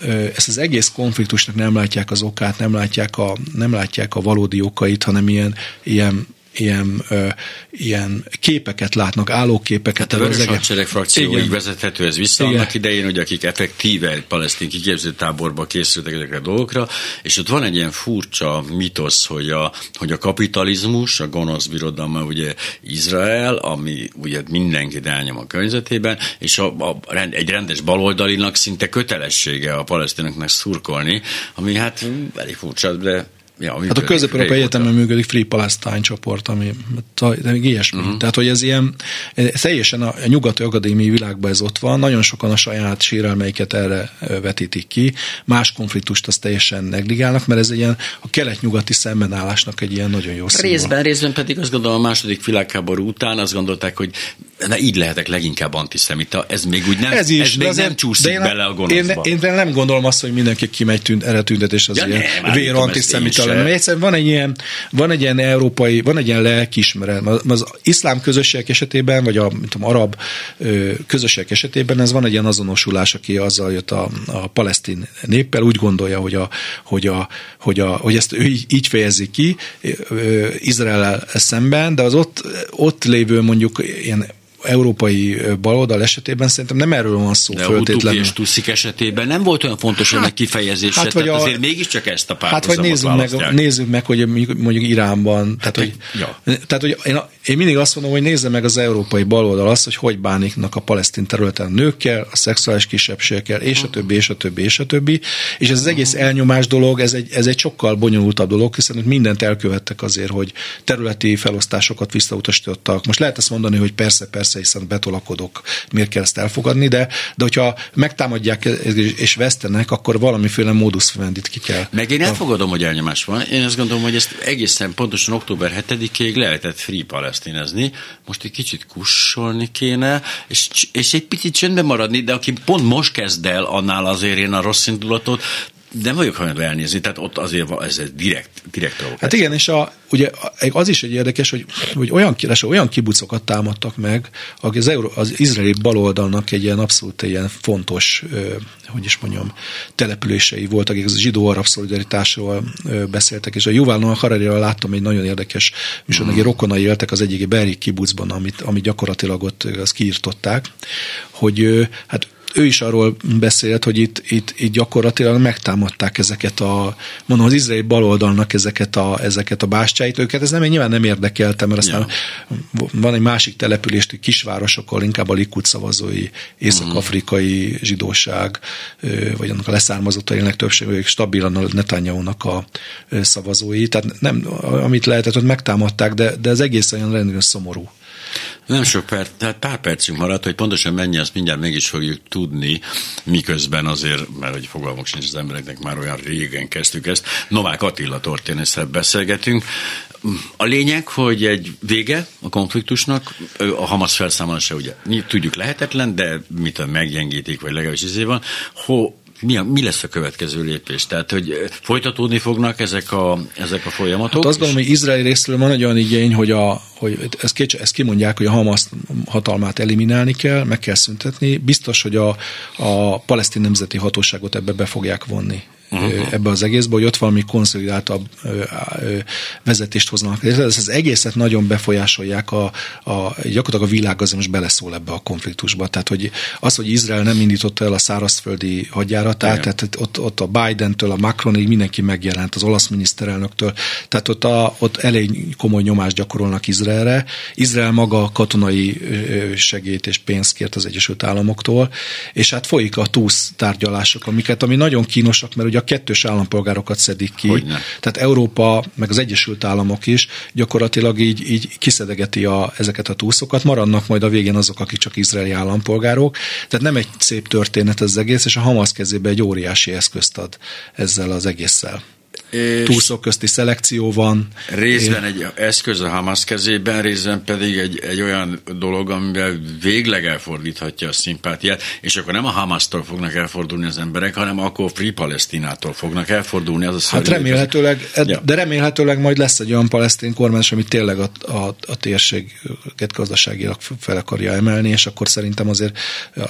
C: ö, ezt az egész konfliktusnak nem látják az okát, nem látják a, nem látják a valódi okait, hanem ilyen, ilyen ilyen, ö, ilyen képeket látnak, állóképeket.
B: Hát a Vörös Hadsereg frakcióig vezethető ez vissza Igen. annak idején, hogy akik effektíve palesztin kiképző táborba készültek ezekre a dolgokra, és ott van egy ilyen furcsa mitosz, hogy a, hogy a kapitalizmus, a gonosz birodalma ugye Izrael, ami ugye mindenki elnyom a környezetében, és a, a, egy rendes baloldalinak szinte kötelessége a palesztinoknak szurkolni, ami hát elég furcsa, de
C: Ja, hát a közép-európai egyetemen működik Free Palestine csoport, ami még ilyesmi. Uh-huh. Tehát, hogy ez ilyen, teljesen a, nyugati akadémiai világban ez ott van, nagyon sokan a saját sérelmeiket erre vetítik ki, más konfliktust azt teljesen negligálnak, mert ez egy ilyen a kelet-nyugati szembenállásnak egy ilyen nagyon jó
B: színvonal. Részben, részben pedig azt gondolom a második világháború után azt gondolták, hogy na így lehetek leginkább antiszemita, ez még úgy nem, ez, is, ez még nem csúszik én, bele a gonoszba.
C: Én, én, nem gondolom azt, hogy mindenki kimegy tűnt, erre tüntetés az ja, ilyen vér antiszemita lenne. Mert egyszerűen van egy ilyen, van egy ilyen európai, van egy ilyen lelkismeret. Az, az iszlám közösség esetében, vagy a mint tudom, arab közösség esetében ez van egy ilyen azonosulás, aki azzal jött a, a palesztin néppel, úgy gondolja, hogy, a, hogy, a, hogy, a, hogy ezt ő így, így fejezi ki Izrael szemben, de az ott, ott lévő mondjuk ilyen európai baloldal esetében szerintem nem erről van szó
B: De föltétlenül. és Tuszik esetében nem volt olyan fontos hát, ennek kifejezése, hát, tehát a, azért mégiscsak ezt a
C: párhuzamot Hát vagy nézzük meg, nézzük meg, hogy mondjuk Iránban, tehát, hát, hogy, ja. tehát hogy én, én mindig azt mondom, hogy nézze meg az európai baloldal azt, hogy hogy bániknak a palesztin területen a nőkkel, a szexuális kisebbségekkel, és a többi, és a többi, és a többi. És ez az egész elnyomás dolog, ez egy, ez egy sokkal bonyolultabb dolog, hiszen mindent elkövettek azért, hogy területi felosztásokat visszautasítottak. Most lehet ezt mondani, hogy persze, persze, persze, hiszen betolakodok, miért kell ezt elfogadni, de, de hogyha megtámadják és vesztenek, akkor valamiféle módusz vendit ki kell.
B: Meg én elfogadom, hogy elnyomás van. Én azt gondolom, hogy ezt egészen pontosan október 7-ig lehetett free palesztinezni. Most egy kicsit kussolni kéne, és, és egy picit csöndben maradni, de aki pont most kezd el, annál azért én a rossz indulatot nem vagyok hajlandó elnézni, tehát ott azért ez egy direkt, direkt
C: Hát igen, és a, ugye az is egy érdekes, hogy, hogy olyan, olyan kibucokat támadtak meg, akik az, Euró, az izraeli baloldalnak egy ilyen abszolút ilyen fontos, hogy is mondjam, települései voltak, akik az zsidó-arab szolidaritásról beszéltek, és a Yuval Noah harari láttam egy nagyon érdekes műsor, mm. rokonai éltek az egyik Beri kibucban, amit, amit gyakorlatilag ott azt kiirtották, hogy hát ő is arról beszélt, hogy itt, itt, itt gyakorlatilag megtámadták ezeket a, mondom, az izraeli baloldalnak ezeket a, ezeket a bástyáit. Őket ez nem, nyilván nem érdekelte, mert aztán ja. van egy másik település, kisvárosokkal inkább a Likud szavazói, észak-afrikai zsidóság, vagy annak a leszármazottai többségük stabilan a Netanyahu-nak a szavazói. Tehát nem, amit lehetett, hogy megtámadták, de, de ez egész olyan rendkívül szomorú.
B: Nem sok perc, tehát pár percünk maradt, hogy pontosan mennyi, azt mindjárt mégis fogjuk tudni, miközben azért, mert hogy fogalmuk sincs az embereknek, már olyan régen kezdtük ezt, Novák Attila történésszel beszélgetünk. A lényeg, hogy egy vége a konfliktusnak, a Hamas felszámolása ugye tudjuk lehetetlen, de mit meggyengítik, vagy legalábbis izé van, ho, mi, mi lesz a következő lépés? Tehát, hogy folytatódni fognak ezek a, ezek a folyamatok?
C: Hát azt gondolom, hogy Izrael részről van egy olyan igény, hogy, a, hogy ezt, ezt kimondják, hogy a Hamas hatalmát eliminálni kell, meg kell szüntetni. Biztos, hogy a, a palesztin nemzeti hatóságot ebbe be fogják vonni uh-huh. ebbe az egészbe, hogy ott valami konszolidáltabb vezetést hoznak. Ez az egészet nagyon befolyásolják, a, a, gyakorlatilag a világ azért most beleszól ebbe a konfliktusba. Tehát, hogy az, hogy Izrael nem indította el a szárazföldi hadjáratát, Igen. tehát ott, ott a Biden-től a Macronig mindenki megjelent, az olasz miniszterelnöktől, tehát ott, a, ott elég komoly nyomást gyakorolnak Izraelre. Izrael maga katonai segét és pénzt kért az Egyesült Államoktól, és hát folyik a túsz tárgyalások, amiket, ami nagyon kínosak, mert ugye a kettős állampolgárokat szedik ki. Hogyne. Tehát Európa, meg az Egyesült Államok is gyakorlatilag így, így kiszedegeti a, ezeket a túszokat, maradnak majd a végén azok, akik csak izraeli állampolgárok. Tehát nem egy szép történet ez az egész, és a Hamas kezébe egy óriási eszközt ad ezzel az egésszel túlszok közti szelekció van.
B: Részben egy eszköz a Hamas kezében, részben pedig egy, egy olyan dolog, amivel végleg elfordíthatja a szimpátiát, és akkor nem a Hamasztól fognak elfordulni az emberek, hanem akkor Free Palesztinától fognak elfordulni. Az
C: a hát remélhetőleg, ja. de remélhetőleg majd lesz egy olyan palesztin kormány, ami tényleg a, a, a térséget gazdaságilag fel akarja emelni, és akkor szerintem azért,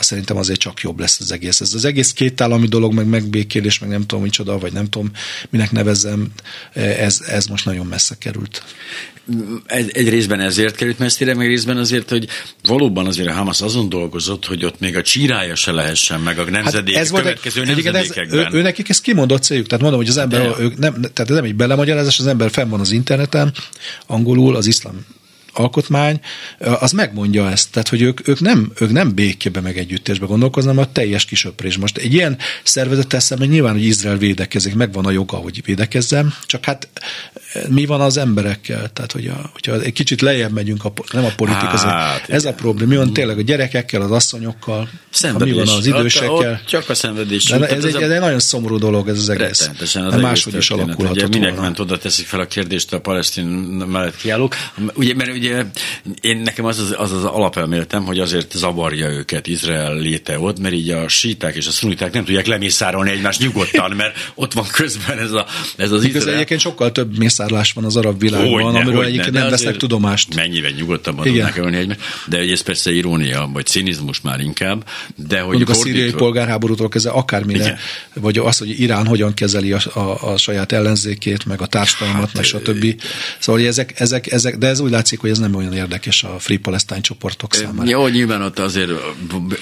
C: szerintem azért csak jobb lesz az egész. Ez az egész két állami dolog, meg megbékélés, meg nem tudom micsoda, vagy nem tudom minek neve nevezzem, ez, ez most nagyon messze került.
B: Egy, egy részben ezért került messzire, meg részben azért, hogy valóban azért a Hamas azon dolgozott, hogy ott még a csírája se lehessen, meg a nemzedék, hát ez következő volt, nemzedékekben.
C: Ez, ő, ő, nekik ez kimondott céljuk, tehát mondom, hogy az ember, ők nem, tehát ez nem egy belemagyarázás, az ember fenn van az interneten, angolul, az iszlám alkotmány, az megmondja ezt, tehát hogy ők, ők, nem, ők nem békébe meg együttésbe gondolkoznak, hanem a teljes kisöprés. Most egy ilyen szervezettel szemben nyilván, hogy Izrael védekezik, megvan a joga, hogy védekezzem, csak hát mi van az emberekkel? Tehát, hogy a, hogyha egy kicsit lejjebb megyünk, a, nem a politika, hát, ez a probléma. Mi van tényleg a gyerekekkel, az asszonyokkal, mi van az idősekkel? Ott, ott
B: csak a szenvedés.
C: De ez, egy, ez egy nagyon szomorú dolog ez az egész. Az de máshogy is alakulhat. Ugye
B: minek ment oda teszik fel a kérdést a palesztin mellett kiállók. Ugye, mert ugye én nekem az az, az, az alapelméletem, hogy azért zavarja őket Izrael léte ott, mert így a síták és a szuniták nem tudják lemészárolni egymást nyugodtan, mert ott van közben ez, a, ez az Izrael.
C: egyébként sokkal több mészárlás van az arab világban, hogyne, amiről hogyne, egyébként nem vesznek tudomást.
B: Mennyivel nyugodtabban tudnak ölni egymást, de ez persze irónia, vagy cinizmus már inkább. De hogy
C: Mondjuk a szíriai polgárháborútól kezdve akármire, Igen. vagy az, hogy Irán hogyan kezeli a, a, a saját ellenzékét, meg a társadalmat, hát, meg stb. Szóval ezek, ezek, ezek, de ez úgy látszik, hogy ez nem olyan érdekes a Free Palestine csoportok számára.
B: Jó, nyilván ott azért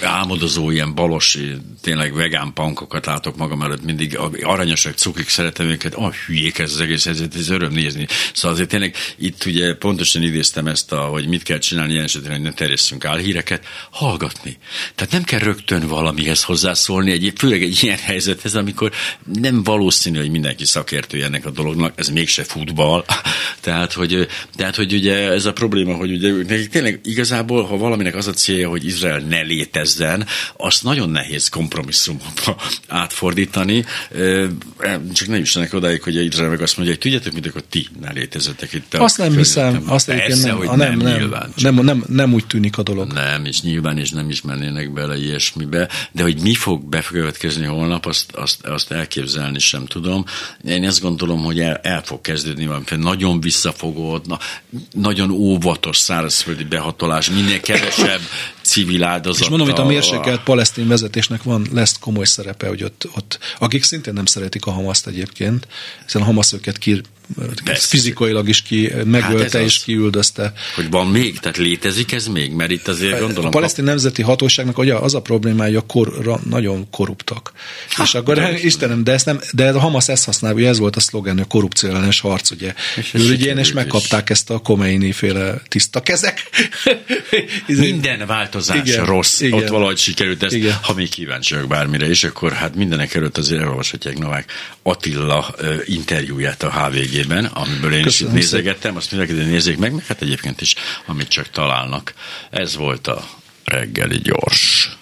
B: álmodozó ilyen balos, tényleg vegán pankokat látok magam előtt, mindig aranyosak, cukik, szeretem őket, ah, hülyék ez az egész helyzet, ez öröm nézni. Szóval azért tényleg itt ugye pontosan idéztem ezt, a, hogy mit kell csinálni ilyen esetben, hogy ne terjesszünk álhíreket, hallgatni. Tehát nem kell rögtön valamihez hozzászólni, egy, főleg egy ilyen helyzethez, amikor nem valószínű, hogy mindenki szakértő ennek a dolognak, ez mégse futball. tehát, hogy, tehát, hogy ugye ez a probléma, hogy ugye nekik tényleg igazából, ha valaminek az a célja, hogy Izrael ne létezzen, azt nagyon nehéz kompromisszumba átfordítani, csak ne jussanak odáig, hogy Izrael meg azt mondja, hogy tudjátok, mint akkor ti ne létezetek itt.
C: Azt nem hiszem, azt Persze, nem, hogy nem, nem, nyilván, nem, nem, nem, úgy tűnik a dolog.
B: Nem, és nyilván is nem is mennének bele ilyesmibe, de hogy mi fog bekövetkezni holnap, azt, azt, azt elképzelni sem tudom. Én azt gondolom, hogy el, el fog kezdődni valami nagyon visszafogott, na, nagyon óvatos szárazföldi behatolás, minél kevesebb civil áldozat.
C: És mondom, hogy a mérsékelt palesztin vezetésnek van, lesz komoly szerepe, hogy ott, ott akik szintén nem szeretik a Hamaszt egyébként, hiszen a Hamasz őket ki, Persze. fizikailag is ki megölte hát és kiüldözte.
B: Hogy van még? Tehát létezik ez még? Mert itt azért gondolom...
C: A palesztin nemzeti hatóságnak ugye az a problémája, hogy kor, nagyon korruptak. Ha, és akkor de Istenem, de, ezt nem, de a Hamas ezt használja, ugye ez volt a szlogen, a korrupció ellenes harc, ugye. És, ürügyén, és megkapták ezt a Komeini féle tiszta kezek.
B: Minden változás igen, rossz. Igen, Ott valahogy sikerült ezt, igen. ha még kíváncsiak bármire, és akkor hát mindenek előtt azért elolvashatják Novák Attila interjúját a HVG hétvégében, amiből én Köszönöm is itt nézegettem, azt mindenki nézzék meg, meg hát egyébként is, amit csak találnak. Ez volt a reggeli gyors.